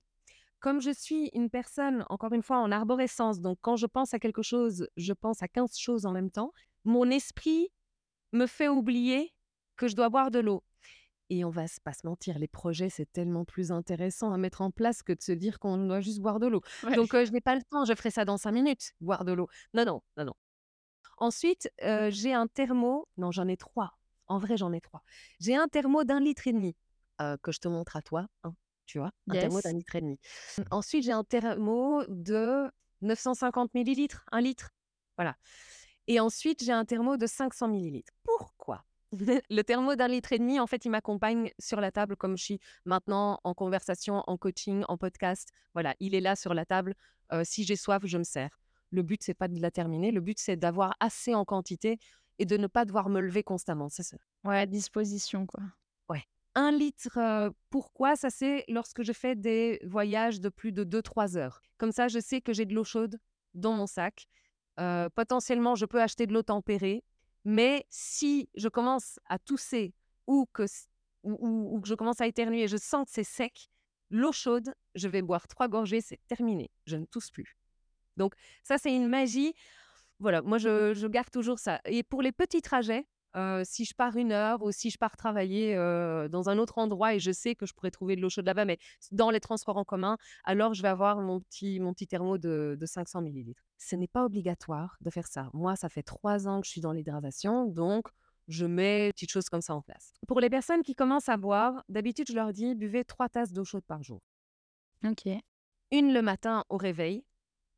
comme je suis une personne, encore une fois, en arborescence, donc quand je pense à quelque chose, je pense à 15 choses en même temps, mon esprit me fait oublier que je dois boire de l'eau. Et on va pas se mentir, les projets, c'est tellement plus intéressant à mettre en place que de se dire qu'on doit juste boire de l'eau. Ouais. Donc, je n'ai pas le temps, je ferai ça dans 5 minutes, boire de l'eau. Non, non, non, non. Ensuite, heu, j'ai un thermo non, j'en ai 3. En vrai, j'en ai 3. J'ai un thermo d'1,5 litre et demi, que je te montre à toi, hein, tu vois? Un thermo d'1,5 Yes. litre et demi. Ensuite, j'ai un thermo de 950 millilitres, 1 litre, voilà. Et ensuite, j'ai un thermo de 500 millilitres. Pourquoi? Le thermo d'1 litre et demi, en fait, il m'accompagne sur la table comme je suis maintenant en conversation, en coaching, en podcast. Voilà, il est là sur la table. Heu, si j'ai soif, je me sers. Le but, c'est pas de la terminer. Le but, c'est d'avoir assez en quantité et de ne pas devoir me lever constamment. C'est ça. Ouais, à disposition, quoi. Ouais. 1 litre, heu, pourquoi? Ça, c'est lorsque je fais des voyages de plus de 2-3 heures. Comme ça, je sais que j'ai de l'eau chaude dans mon sac. Heu, potentiellement, je peux acheter de l'eau tempérée, mais si je commence à tousser ou que ou ou ou que je commence à éternuer, je sens que c'est sec, l'eau chaude, je vais boire 3 gorgées, c'est terminé, je ne tousse plus. Donc ça, c'est une magie. Voilà, moi, je je garde toujours ça et pour les petits trajets, si je pars une heure ou si je pars travailler, dans un autre endroit et je sais que je pourrais trouver de l'eau chaude là-bas, mais dans les transports en commun, alors je vais avoir mon petit mon petit thermo de de 500 millilitres. Ce n'est pas obligatoire de faire ça. Moi, ça fait 3 ans que je suis dans l'hydratation, donc je mets des petites choses comme ça en place. Pour les personnes qui commencent à boire, d'habitude, je leur dis: «Buvez 3 tasses d'eau chaude par jour». OK. Une le matin au réveil.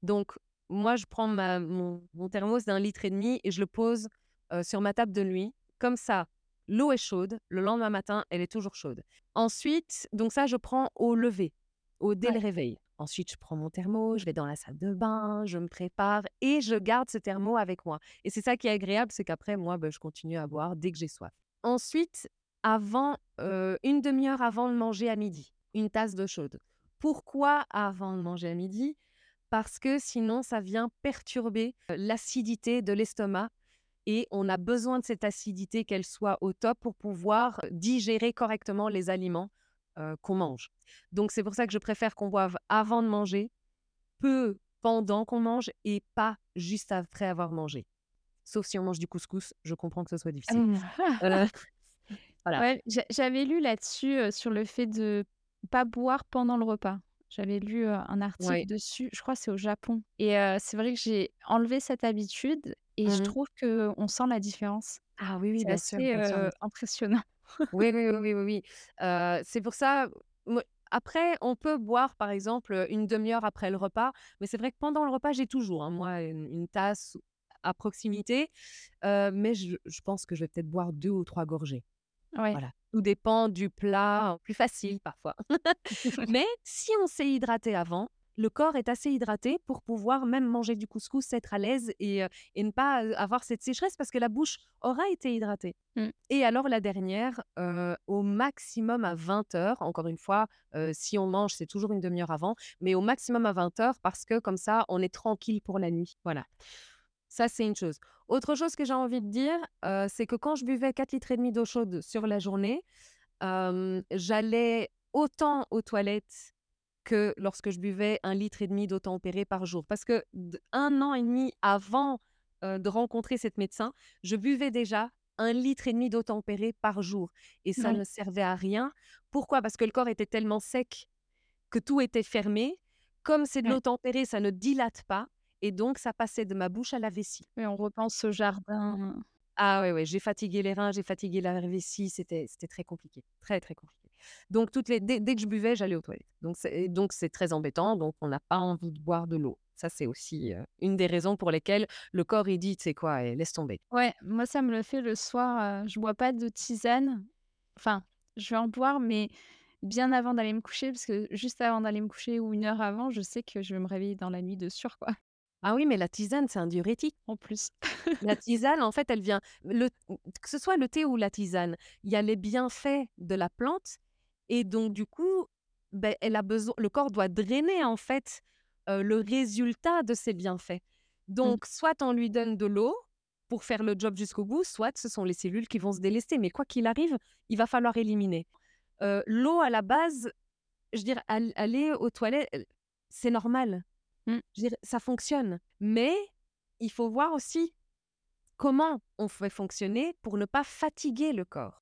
Donc, moi, je prends ma, mon, mon thermos d'un litre et demi et je le pose euh, sur ma table de nuit. Comme ça, l'eau est chaude. Le lendemain matin, elle est toujours chaude. Ensuite, donc ça, je prends au lever, au dès le réveil. Ensuite, je prends mon thermo, je vais dans la salle de bain, je me prépare et je garde ce thermo avec moi. Et c'est ça qui est agréable, c'est qu'après, moi, ben, je continue à boire dès que j'ai soif. Ensuite, avant, euh, une demi-heure avant de manger à midi, une tasse d'eau chaude. Pourquoi avant de manger à midi? Parce que sinon, ça vient perturber euh, l'acidité de l'estomac et on a besoin de cette acidité qu'elle soit au top pour pouvoir digérer correctement les aliments euh, qu'on mange. Donc c'est pour ça que je préfère qu'on boive avant de manger, peu pendant qu'on mange et pas juste après avoir mangé. Sauf si on mange du couscous, je comprends que ce soit difficile. Mmh. Euh, voilà. Ouais, j'avais lu là-dessus, sur le fait de pas boire pendant le repas. J'avais lu, un article Ouais. dessus, je crois que c'est au Japon et heu, c'est vrai que j'ai enlevé cette habitude et je Mhm. trouve qu'on sent la différence. Ah oui, oui, C'est bien sûr, assez, bien sûr. heu, impressionnant. Oui, oui, oui, oui, oui, oui. Heu, c'est pour ça, moi après, on peut boire, par exemple, heu, une demi-heure après le repas, mais c'est vrai que pendant le repas, j'ai toujours, hein, moi, une une tasse à proximité, heu, mais je je pense que je vais peut-être boire 2 ou 3 gorgées. Ouais. Voilà. Tout dépend du plat, plus facile parfois. Mais si on s'est hydraté avant, le corps est assez hydraté pour pouvoir même manger du couscous, être à l'aise et, heu, et ne pas, avoir cette sécheresse parce que la bouche aura été hydratée. Mmh. Et alors la dernière, au maximum à 20:00, encore une fois, si on mange, c'est toujours une demi heure avant, mais au maximum à 20:00 parce que comme ça, on est tranquille pour la nuit. Voilà. Ça, c'est une chose. Autre chose que j'ai envie de dire, c'est que quand je buvais 4 litres et demi d'eau chaude sur la journée, j'allais autant aux toilettes que lorsque je buvais 1 litre et demi d'eau tempérée par jour. Parce que 1 an et demi avant, de rencontrer cette médecin, je buvais déjà 1 litre et demi d'eau tempérée par jour et ça ne servait à rien. Pourquoi? Parce que le corps était tellement sec que tout était fermé. Comme c'est de l'eau tempérée, ça ne dilate pas et donc ça passait de ma bouche à la vessie. Oui, on repense au jardin. Ah ouais, ouais, j'ai fatigué les reins, j'ai fatigué la vessie, c'était très compliqué, très, très compliqué. Donc toutes les dès dès que je buvais, j'allais aux toilettes. Donc c'est très embêtant, donc on n'a pas envie de boire de l'eau. Ça, c'est aussi, une des raisons pour lesquelles le corps, il dit: «Tu sais quoi? Eh, laisse tomber». Ouais, moi ça me le fait le soir, heu, je bois pas de tisane. Enfin, je vais en boire, mais bien avant d'aller me coucher, parce que juste avant d'aller me coucher ou une heure avant, je sais que je vais me réveiller dans la nuit de sueur, quoi, Ah oui, mais la tisane, c'est un diurétique. en plus. La tisane, en fait, elle vient le que ce soit le thé ou la tisane, il y a les bienfaits de la plante et donc du coup, beh, elle a besoin le corps doit drainer, en fait, heu, le résultat de ces bienfaits. Mmh. Donc soit on lui donne de l'eau pour faire le job jusqu'au bout, soit ce sont les cellules qui vont se délester, mais quoi qu'il arrive, il va falloir éliminer. Heu, l'eau à la base, je veux dire, al aller aux toilettes, heu, c'est normal. Mmh. Je ça fonctionne, mais il faut voir aussi comment on fait fonctionner pour ne pas fatiguer le corps.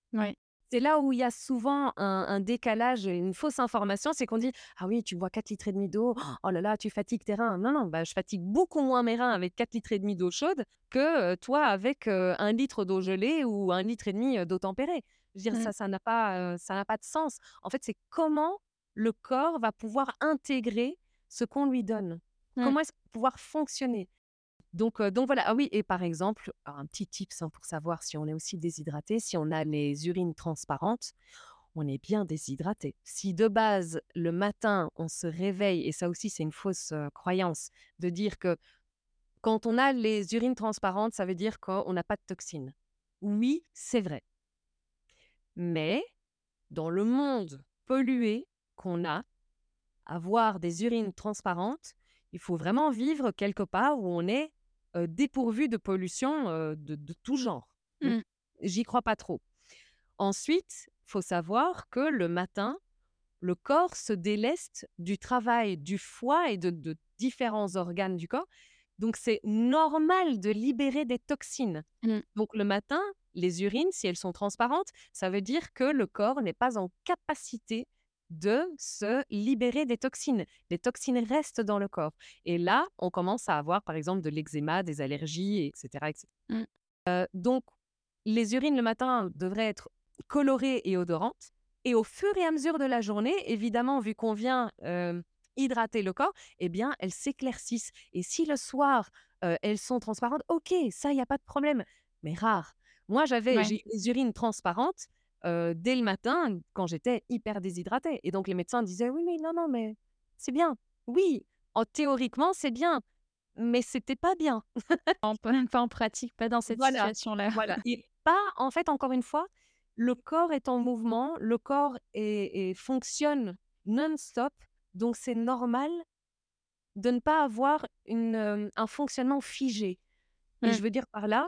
C'est là où il y a souvent un, un décalage, une fausse information, c'est qu'on dit Ah oui, tu bois 4 litres et demi d'eau, oh là là, tu fatigues tes reins. Non, non, bah, je fatigue beaucoup moins mes reins avec 4 litres et demi d'eau chaude que toi avec euh, un litre d'eau gelée ou un litre et demi d'eau tempérée. Je veux dire, Mmh. ça, ça n'a pas, euh, ça n'a pas de sens. En fait, c'est comment le corps va pouvoir intégrer ce qu'on lui donne. Mmh. Comment est-ce qu'il va pouvoir fonctionner? Donc, heu, donc voilà. Ah oui et par exemple, un petit tips, hein, pour savoir si on est aussi déshydraté, si on a les urines transparentes, on est bien déshydraté. Si de base, le matin, on se réveille et ça aussi c'est une fausse, croyance de dire que quand on a les urines transparentes, ça veut dire qu'on n'a pas de toxines. Oui, c'est vrai. Mais dans le monde pollué qu'on a, avoir des urines transparentes, il faut vraiment vivre quelque part où on est dépourvu de pollution, de de tout genre. Mmh. Mmh. J'y crois pas trop. Ensuite, faut savoir que le matin, le corps se déleste du travail du foie et de de différents organes du corps. Donc c'est normal de libérer des toxines. Mmh. Donc le matin, les urines, si elles sont transparentes, ça veut dire que le corps n'est pas en capacité de se libérer des toxines. Les toxines restent dans le corps. Et là, on commence à avoir, par exemple, de l'eczéma, des allergies, et cetera, et cetera. Mmh. Heu, donc les urines le matin devraient être colorées et odorantes et au fur et à mesure de la journée, évidemment, vu qu'on vient, hydrater le corps, eh bien, elles s'éclaircissent et si le soir, heu, elles sont transparentes, OK, ça, il y a pas de problème, mais rare. Moi, j'avais Ouais. les urines transparentes, dès le matin quand j'étais hyper déshydratée et donc les médecins disaient: «Oui, mais non, non, mais c'est bien». Oui, en théoriquement, c'est bien, mais c'était pas bien. En pas en pratique, pas dans cette Voilà, situation-là. voilà et pas en fait, encore une fois, le corps est en mouvement, le corps est est fonctionne non-stop, donc c'est normal de ne pas avoir une, un fonctionnement figé et Mmh. je veux dire par là,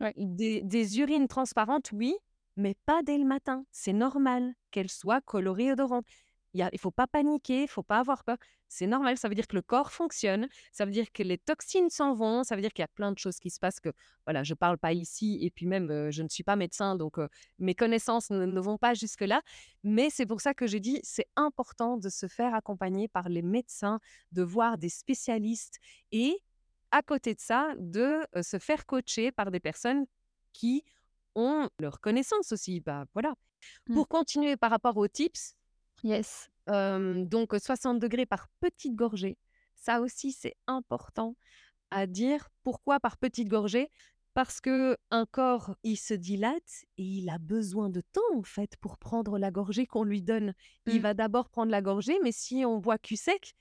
Ouais. des des urines transparentes, oui, mais pas dès le matin. C'est normal qu'elles soient colorées et odorantes. Il il faut pas paniquer, il faut pas avoir peur. C'est normal, ça veut dire que le corps fonctionne, ça veut dire que les toxines s'en vont, ça veut dire qu'il y a plein de choses qui se passent que, voilà, je parle pas ici et puis même, je ne suis pas médecin donc mes connaissances ne ne vont pas jusque-là. Mais c'est pour ça que j'ai dit, c'est important de se faire accompagner par les médecins, de voir des spécialistes et à côté de ça, de, se faire coacher par des personnes qui ont leur connaissance aussi. Bah, voilà. Mmh. Pour continuer par rapport aux tips, Yes. donc 60 degrés par petites gorgées. Ça aussi, c'est important à dire. Pourquoi par petites gorgées? Parce que un corps, il se dilate et il a besoin de temps, en fait, pour prendre la gorgée qu'on lui donne. Il Mmh. va d'abord prendre la gorgée, mais si on boit cul sec,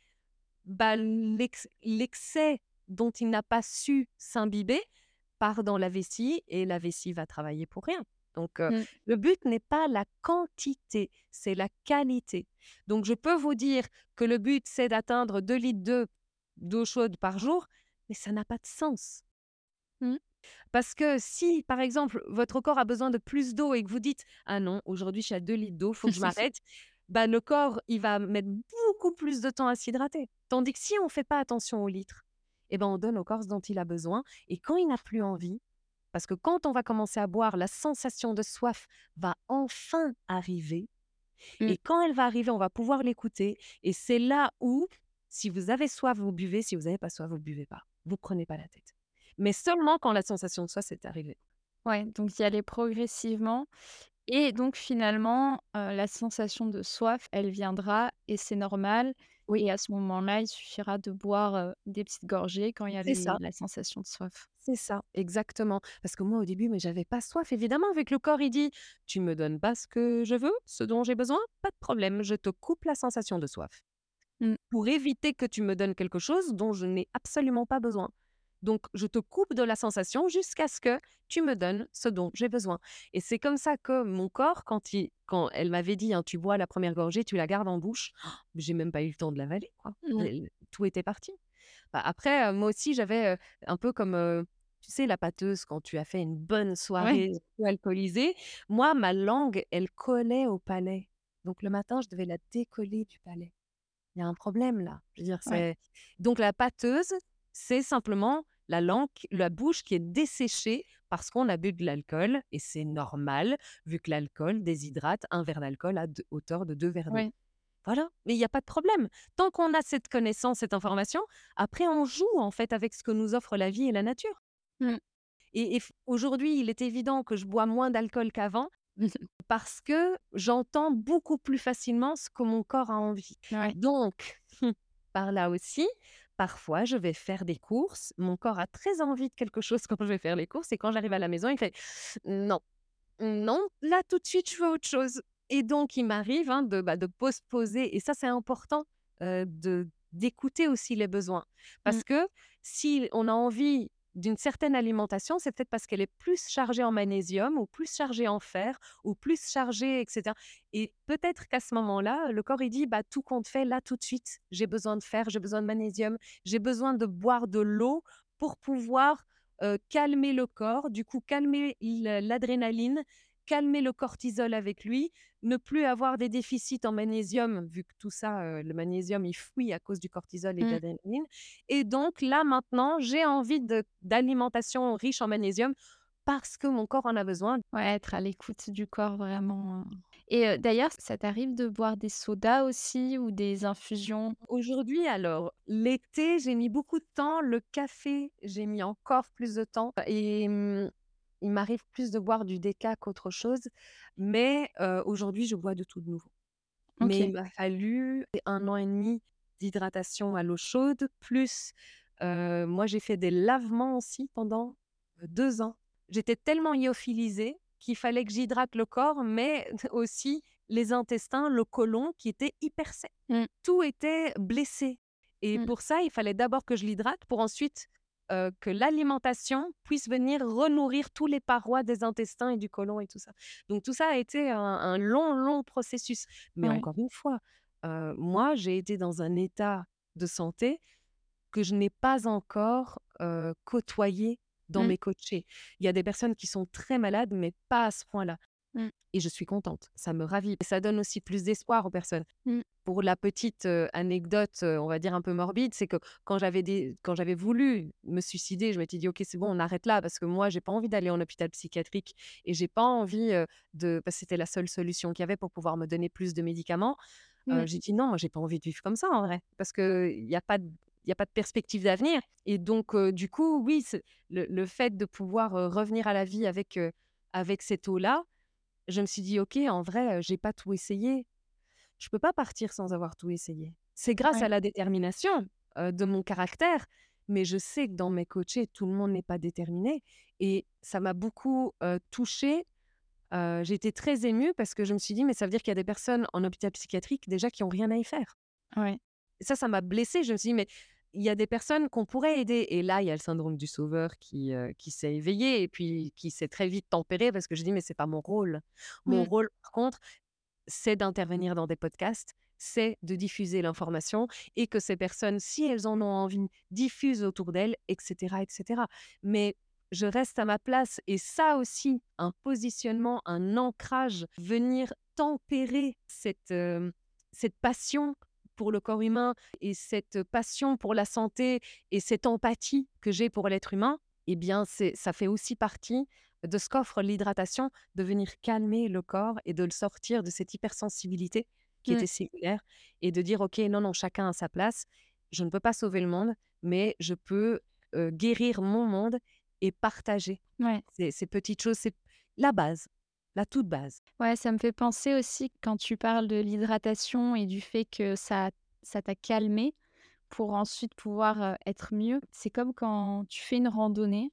bah, l'ex l'excès dont il n'a pas su s'imbiber part dans la vessie et la vessie va travailler pour rien. Donc, heu, Mmh. le but n'est pas la quantité, c'est la qualité. Donc je peux vous dire que le but, c'est d'atteindre 2 litres de d'eau chaude par jour, mais ça n'a pas de sens. Mmh. Parce que si, par exemple, votre corps a besoin de plus d'eau et que vous dites: «Ah non, aujourd'hui je suis à 2 litres d'eau, faut que je m'arrête», bah, le corps, il va mettre beaucoup plus de temps à s'hydrater. Tandis que si on ne fait pas attention aux litres, eh ben, on donne au corps ce dont il a besoin et quand il n'a plus envie parce que quand on va commencer à boire, la sensation de soif va enfin arriver Mmh. et quand elle va arriver, on va pouvoir l'écouter et c'est là où, si vous avez soif, vous buvez, si vous n'avez pas soif, vous buvez pas. Vous prenez pas la tête. Mais seulement quand la sensation de soif est arrivée. Ouais, donc y aller progressivement et donc finalement, la sensation de soif, elle viendra et c'est normal Oui, et à ce moment-là, il suffira de boire, des petites gorgées quand il y a les ça. la sensation de soif. C'est ça, exactement. Parce que moi, au début, mais j'avais pas soif, évidemment, avec le corps, il dit: «Tu me donnes pas ce que je veux, ce dont j'ai besoin, pas de problème, je te coupe la sensation de soif, Mmh. pour éviter que tu me donnes quelque chose dont je n'ai absolument pas besoin. Donc je te coupe de la sensation jusqu'à ce que tu me donnes ce dont j'ai besoin» et c'est comme ça que mon corps, quand il quand elle m'avait dit, hein: «Tu bois la première gorgée, tu la gardes en bouche», j'ai même pas eu le temps de l'avaler, quoi. Mmh. Tout était parti. Bah, après, heu, moi aussi, j'avais, heu, un peu comme, heu, tu sais, la pâteuse quand tu as fait une bonne soirée alcoolisée. Moi, ma langue, elle collait au palais. Donc le matin, je devais la décoller du palais. Il y a un problème là. Je veux dire, ouais. c'est donc la pâteuse, c'est simplement la langue la bouche qui est desséchée parce qu'on a bu de l'alcool et c'est normal vu que l'alcool déshydrate. Un verre d'alcool à hauteur de 2 verres. Voilà, mais il y a pas de problème. Tant qu'on a cette connaissance, cette information, après on joue en fait avec ce que nous offre la vie et la nature. Mmh. Et, aujourd'hui, il est évident que je bois moins d'alcool qu'avant parce que j'entends beaucoup plus facilement ce que mon corps a envie. Ouais. Donc, par là aussi, parfois je vais faire des courses. Mon corps a très envie de quelque chose quand je vais faire les courses et quand j'arrive à la maison, il fait non. Non, là, tout de suite, je veux autre chose et donc il m'arrive, hein, de, bah, de postposer et ça, c'est important, heu, de d'écouter aussi les besoins. Mmh. Parce que si on a envie d'une certaine alimentation, c'est peut-être parce qu'elle est plus chargée en magnésium ou plus chargée en fer ou plus chargée et cetera. Et peut-être qu'à ce moment-là, le corps, il dit: «Bah, tout compte fait, là, tout de suite, j'ai besoin de fer, j'ai besoin de magnésium, j'ai besoin de boire de l'eau pour pouvoir, calmer le corps, du coup calmer l'adrénaline calmer le cortisol avec lui, ne plus avoir des déficits en magnésium, vu que tout ça, heu, le magnésium, il fuit à cause du cortisol et de Mmh. l'adrénaline et donc là, maintenant, j'ai envie d'alimentation riche en magnésium parce que mon corps en a besoin. Ouais, être à l'écoute du corps vraiment, heu et heu, d'ailleurs, ça t'arrive de boire des sodas aussi ou des infusions? Aujourd'hui, alors, l'été, j'ai mis beaucoup de temps, le café, j'ai mis encore plus de temps et mmh, il m'arrive plus de boire du déca qu'autre chose, mais aujourd'hui, je bois de tout de nouveau. Mais il m'a fallu un an et demi d'hydratation à l'eau chaude, plus, moi j'ai fait des lavements aussi pendant, heu, 2 ans. J'étais tellement lyophilisée qu'il fallait que j'hydrate le corps, mais aussi les intestins, le côlon qui était hyper sec. Mmh. Tout était blessé et Mmh. pour ça, il fallait d'abord que je l'hydrate pour ensuite, heu, que l'alimentation puisse venir renourrir tous les parois des intestins et du côlon et tout ça. Donc tout ça a été un un long, long processus. Mais Ouais. encore une fois, heu, moi, j'ai été dans un état de santé que je n'ai pas encore, heu, côtoyé dans Mmh. mes coachés. Il y a des personnes qui sont très malades, mais pas à ce point-là Mmh. et je suis contente. Ça me ravit et ça donne aussi plus d'espoir aux personnes. Mmh. Pour la petite, anecdote, on va dire un peu morbide, c'est que quand j'avais des quand j'avais voulu me suicider, je m'étais dit: «OK, c'est bon, on arrête là» parce que moi, j'ai pas envie d'aller en hôpital psychiatrique et j'ai pas envie, de parce que c'était la seule solution qu'il y avait pour pouvoir me donner plus de médicaments. Mmh. j'ai dit: «Non, moi, j'ai pas envie de vivre comme ça en vrai» parce qu'il y a pas de il y a pas de perspective d'avenir et donc du coup, oui, le le fait de pouvoir, revenir à la vie avec, avec cette eau-là, je me suis dit: «OK, en vrai, j'ai pas tout essayé. Je peux pas partir sans avoir tout essayé». C'est grâce Ouais. à la détermination, de mon caractère, mais je sais que dans mes coachés, tout le monde n'est pas déterminé et ça m'a beaucoup, touchée. Heu, j'ai été très émue parce que je me suis dit: «Mais ça veut dire qu'il y a des personnes en hôpital psychiatrique déjà qui ont rien à y faire». Ouais. Et ça, ça m'a blessée. Je me suis dit: «Mais il y a des personnes qu'on pourrait aider» et là, il y a le syndrome du sauveur qui, heu, qui s'est éveillé et puis qui s'est très vite tempéré parce que je dis: «Mais c'est pas mon rôle». Mon Mmh. rôle, par contre, c'est d'intervenir dans des podcasts, c'est de diffuser l'information et que ces personnes, si elles en ont envie, diffusent autour d'elles et cetera et cetera. Mais je reste à ma place et ça aussi, un positionnement, un ancrage, venir tempérer cette, hem, cette passion pour le corps humain et cette passion pour la santé et cette empathie que j'ai pour l'être humain, eh bien, c'est ça fait aussi partie de ce qu'offre l'hydratation, de venir calmer le corps et de le sortir de cette hypersensibilité qui était singulaire et de dire: «OK, non, non, chacun a sa place. Je ne peux pas sauver le monde, mais je peux, guérir mon monde et partager Ouais. ces, ces petites choses. C'est la base, la toute base. Ouais, ça me fait penser aussi quand tu parles de l'hydratation et du fait que ça ça t'a calmé pour ensuite pouvoir, être mieux. C'est comme quand tu fais une randonnée,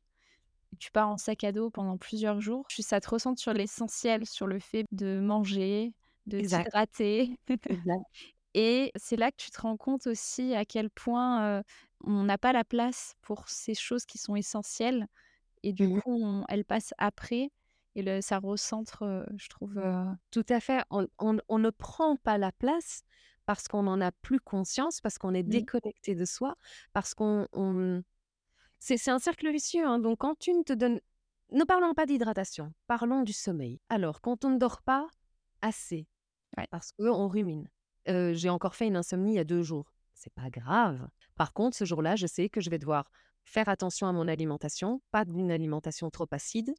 tu pars en sac à dos pendant plusieurs jours, ça te recentre sur l'essentiel, sur le fait de manger, de exact. et c'est là que tu te rends compte aussi à quel point, on n'a pas la place pour ces choses qui sont essentielles et du Mhm. coup on elles passent après et le ça recentre, je trouve, heu Tout à fait. On, on- on ne prend pas la place parce qu'on n'en a plus conscience, parce qu'on est mmh, déconnecté de soi, parce qu'on on, C'est un cercle vicieux, hein, donc quand tu ne te donnes ne parlons pas d'hydratation, parlons du sommeil. Alors, quand on ne dort pas assez, ouais. parce qu'on rumine, j'ai encore fait une insomnie il y a 2 jours, c'est pas grave. Par contre, ce jour-là, je sais que je vais devoir faire attention à mon alimentation, pas d'une alimentation trop acide,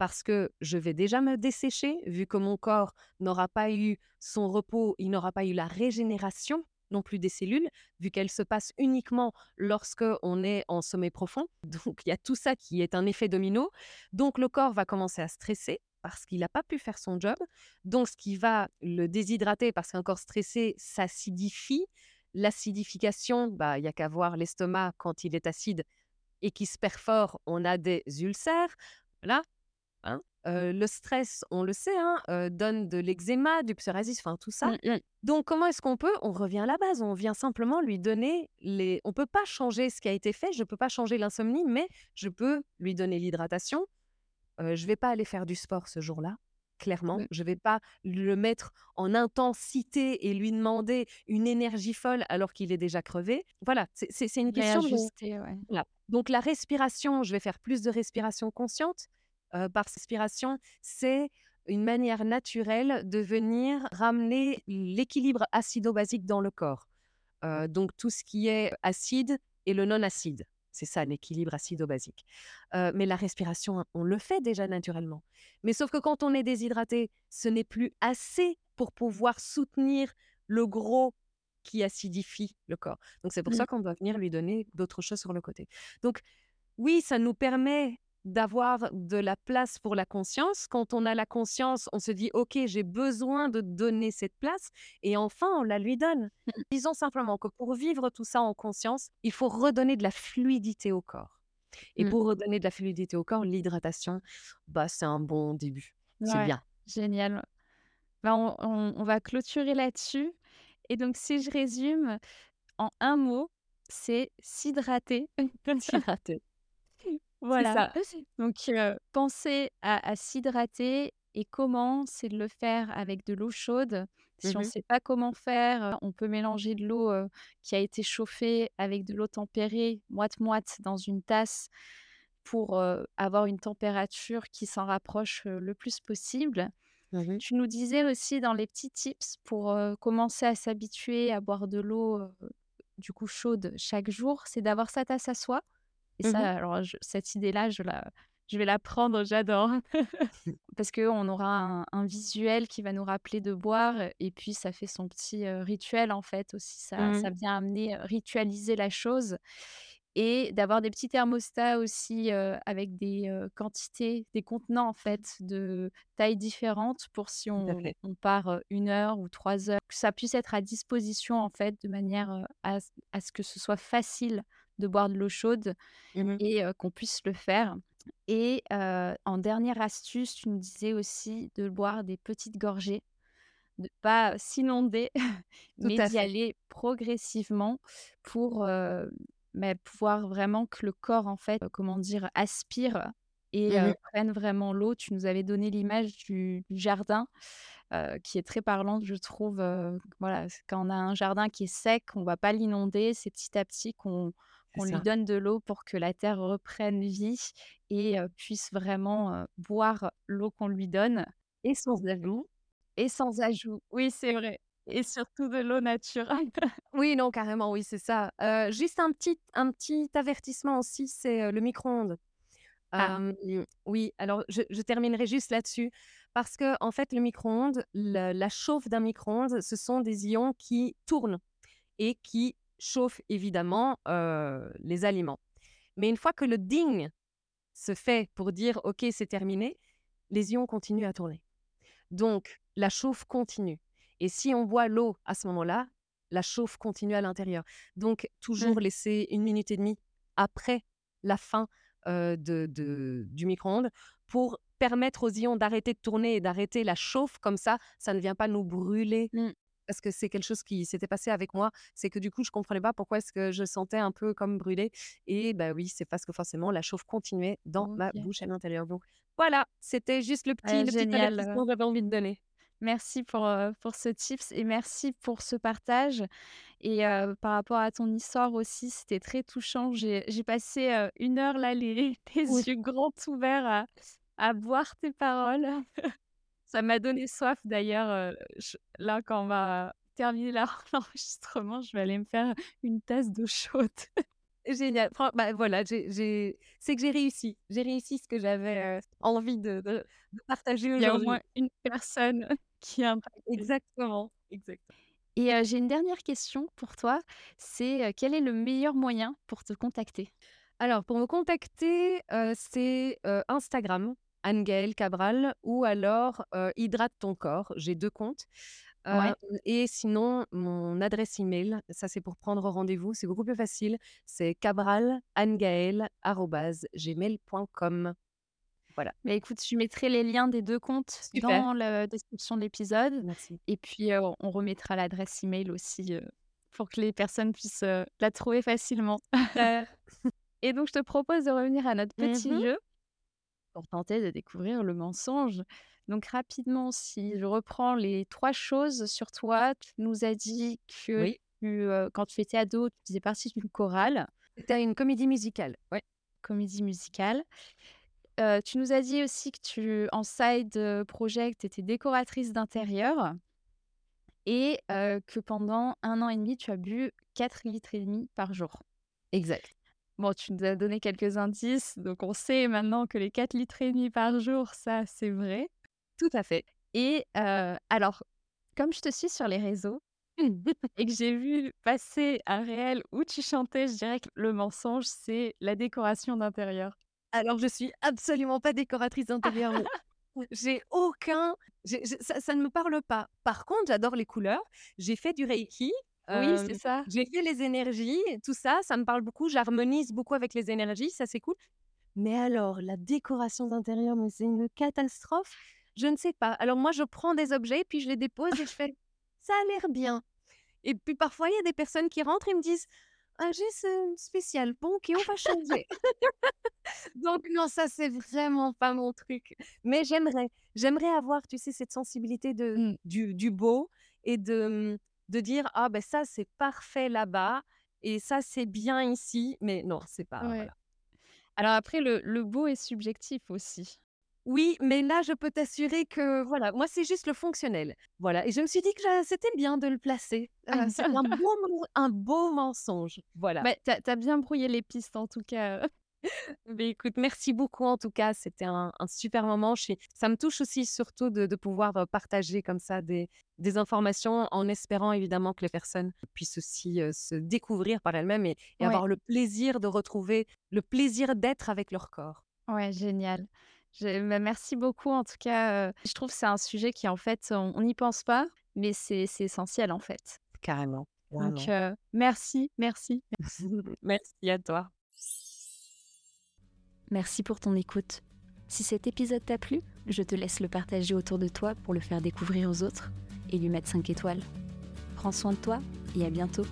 parce que je vais déjà me dessécher, vu que mon corps n'aura pas eu son repos, il n'aura pas eu la régénération non plus des cellules, vu qu'elle se passe uniquement lorsque on est en sommeil profond. Donc il y a tout ça qui est un effet domino. Donc le corps va commencer à stresser parce qu'il n'a pas pu faire son job. Donc ce qui va le déshydrater parce qu'un corps stressé s'acidifie. L'acidification, bah, il y a qu'à voir l'estomac quand il est acide et qui se perfore, on a des ulcères. Voilà, Hein? Heu, le stress, on le sait, hein, donne de l'eczéma, du psoriasis, enfin tout ça. Mmh mh. Donc comment est-ce qu'on peut? On revient à la base, on vient simplement lui donner les on peut pas changer ce qui a été fait, je peux pas changer l'insomnie, mais je peux lui donner l'hydratation. Heu, je vais pas aller faire du sport ce jour-là, clairement. Mmh. Je vais pas le mettre en intensité et lui demander une énergie folle alors qu'il est déjà crevé. Voilà, c'est une question de Réajuster, ouais. voilà. Donc la respiration, je vais faire plus de respiration consciente. Heu, par respiration, c'est une manière naturelle de venir ramener l'équilibre acido-basique dans le corps. Heu, donc tout ce qui est acide et le non acide. C'est ça l'équilibre acido-basique. Mais la respiration, on le fait déjà naturellement. Mais sauf que quand on est déshydraté, ce n'est plus assez pour pouvoir soutenir le gros qui acidifie le corps. Donc c'est pour Mmh. ça qu'on doit venir lui donner d'autres choses sur le côté. Donc oui, ça nous permet d'avoir de la place pour la conscience. Quand on a la conscience, on se dit: «OK, j'ai besoin de donner cette place» et enfin, on la lui donne. Mmh. Disons simplement que pour vivre tout ça en conscience, il faut redonner de la fluidité au corps et Mmh. pour redonner de la fluidité au corps, l'hydratation, bah, c'est un bon début. C'est bien. génial. Bah, on on on va clôturer là-dessus et donc si je résume en un mot, c'est s'hydrater. S'hydrater, c'est Voilà, ça. donc penser à à s'hydrater et comment? C'est de le faire avec de l'eau chaude. Si on ne Mmh sait pas comment faire, on peut mélanger de l'eau, qui a été chauffée avec de l'eau tempérée moite-moite dans une tasse pour, avoir une température qui s'en rapproche, le plus possible. Mmh Tu nous disais aussi dans les petits tips pour, commencer à s'habituer à boire de l'eau, du coup chaude chaque jour, c'est d'avoir sa tasse à soi et ça Mmh alors je cette idée-là, je la je vais la prendre, j'adore. Parce qu'on aura un un visuel qui va nous rappeler de boire et puis ça fait son petit, heu, rituel en fait aussi. Ça Mmh ça vient amener, heu, ritualiser la chose et d'avoir des petits thermostats aussi, avec des, quantités, des contenants en fait de tailles différentes pour si on part, 1 heure ou 3 heures, que ça puisse être à disposition en fait de manière, à ce que ce soit facile de boire de l'eau chaude Mmh et qu'on puisse le faire et en dernière astuce, tu nous disais aussi de boire des petites gorgées, de pas s'inonder, mais d'y aller progressivement pour, bah, pouvoir vraiment que le corps, en fait, comment dire, aspire et Mmh prenne vraiment l'eau. Tu nous avais donné l'image du du jardin, qui est très parlante, je trouve, voilà, quand on a un jardin qui est sec, on va pas l'inonder, c'est petit à petit qu'on Qu'on lui donne de l'eau pour que la terre reprenne vie et puisse vraiment, boire l'eau qu'on lui donne et sans ajout et sans ajout. Oui, c'est vrai et surtout de l'eau naturelle. Oui, non, carrément, oui, c'est ça. Juste un petit un petit avertissement aussi, c'est, le micro-ondes. Ah, oui, alors je je terminerai juste là-dessus parce que en fait, le micro-ondes, le la chauffe d'un micro-ondes, ce sont des ions qui tournent et qui chauffent évidemment, les aliments. Mais une fois que le ding se fait pour dire OK, c'est terminé, les ions continuent à tourner. Donc, la chauffe continue. Et si on boit l'eau à ce moment-là, la chauffe continue à l'intérieur. Donc, toujours Mmh. laisser une minute et demie après la fin euh, de, de- du micro-ondes pour permettre aux ions d'arrêter de tourner et d'arrêter la chauffe. Comme ça, ça ne vient pas nous brûler. Mmh. Parce que c'est quelque chose qui s'était passé avec moi. C'est que du coup, je comprenais pas pourquoi est-ce que je sentais un peu comme brûlé. Et bah oui, c'est parce que forcément, la chauffe continuait dans ma bouche à l'intérieur. Donc voilà, c'était juste le petit, le petit génial, que j'avais envie de donner. merci pour, pour ce tips et merci pour ce partage et par rapport à ton histoire aussi, c'était très touchant. J'ai j'ai passé, 1 heure là, les les Oui. yeux grands ouverts à à boire tes paroles. Ça m'a donné soif d'ailleurs, je là, quand on va terminer l'enregistrement, je vais aller me faire une tasse d'eau chaude. Génial. Bah, voilà, j'ai c'est que j'ai réussi. J'ai réussi ce que j'avais, envie de de de partager Il y a au moins aujourd'hui. une personne qui impactée. Exactement, exactement. Et j'ai une dernière question pour toi, c'est, quel est le meilleur moyen pour te contacter? Alors pour me contacter, c'est, Instagram, Anne-Gaëlle Cabral ou alors, Hydrate ton corps. J'ai 2 comptes. Ouais, et sinon mon adresse email, ça c'est pour prendre rendez-vous, c'est beaucoup plus facile, c'est cabralannegaëlle@gmail.com. Voilà. bah, écoute, je mettrai les liens des 2 comptes Super, dans la description de l'épisode merci. et puis, on remettra l'adresse email aussi, pour que les personnes puissent, la trouver facilement. Et donc je te propose de revenir à notre petit Mmh jeu pour tenter de découvrir le mensonge. Donc rapidement, si je reprends les 3 choses sur toi, tu nous as dit que Oui, tu, quand tu étais ado, tu faisais partie d'une chorale, c'était une comédie musicale. Ouais, comédie musicale. Tu nous as dit aussi que tu en side, project, tu étais décoratrice d'intérieur et que pendant un an et demi, tu as bu 4 litres et demi par jour. exact. Bon, tu nous as donné quelques indices, donc on sait maintenant que les 4 litres et demi par jour, ça, c'est vrai Tout à fait. et alors, comme je te suis sur les réseaux et que j'ai vu passer un réel où tu chantais, je dirais que le mensonge, c'est la décoration d'intérieur. Alors je suis absolument pas décoratrice d'intérieur, j'ai aucun ça ça ne me parle pas. Par contre, j'adore les couleurs. J'ai fait du reiki, Oui, c'est ça. j'ai fait les énergies, tout ça, ça me parle beaucoup. J'harmonise beaucoup avec les énergies, ça c'est cool. Mais alors la décoration d'intérieur, mais c'est une catastrophe. Je ne sais pas. Alors moi, je prends des objets, puis je les dépose et je fais: «Ça a l'air bien» et puis parfois, il y a des personnes qui rentrent et me disent: «Ah j'ai ce spécial, bon OK, on va changer». Donc non, ça, c'est vraiment pas mon truc. Mais j'aimerais, j'aimerais avoir, tu sais, cette sensibilité de Mmh, du du beau et de, mmh, de dire: «Ah ben ça, c'est parfait là-bas et ça, c'est bien ici». Mais non, c'est pas ouais. voilà. Alors après le le beau est subjectif aussi. Oui, mais là, je peux t'assurer que voilà, moi, c'est juste le fonctionnel. Voilà et je me suis dit que c'était bien de le placer. Heu, c'est un beau men un beau mensonge. Voilà. Bah, tu as bien brouillé les pistes en tout cas, Beh, écoute, merci beaucoup en tout cas, c'était un un super moment. Je suis ça me touche aussi surtout de de pouvoir, partager comme ça des des informations en espérant évidemment que les personnes puissent aussi, se découvrir par elles-mêmes et et Ouais, avoir le plaisir de retrouver le plaisir d'être avec leur corps. ouais, génial. Je bah, merci beaucoup en tout cas, je trouve que c'est un sujet qui en fait, on n'y pense pas, mais c'est essentiel en fait. Carrément, Donc merci, merci. Merci à toi. Merci pour ton écoute. Si cet épisode t'a plu, je te laisse le partager autour de toi pour le faire découvrir aux autres et lui mettre 5 étoiles. Prends soin de toi et à bientôt.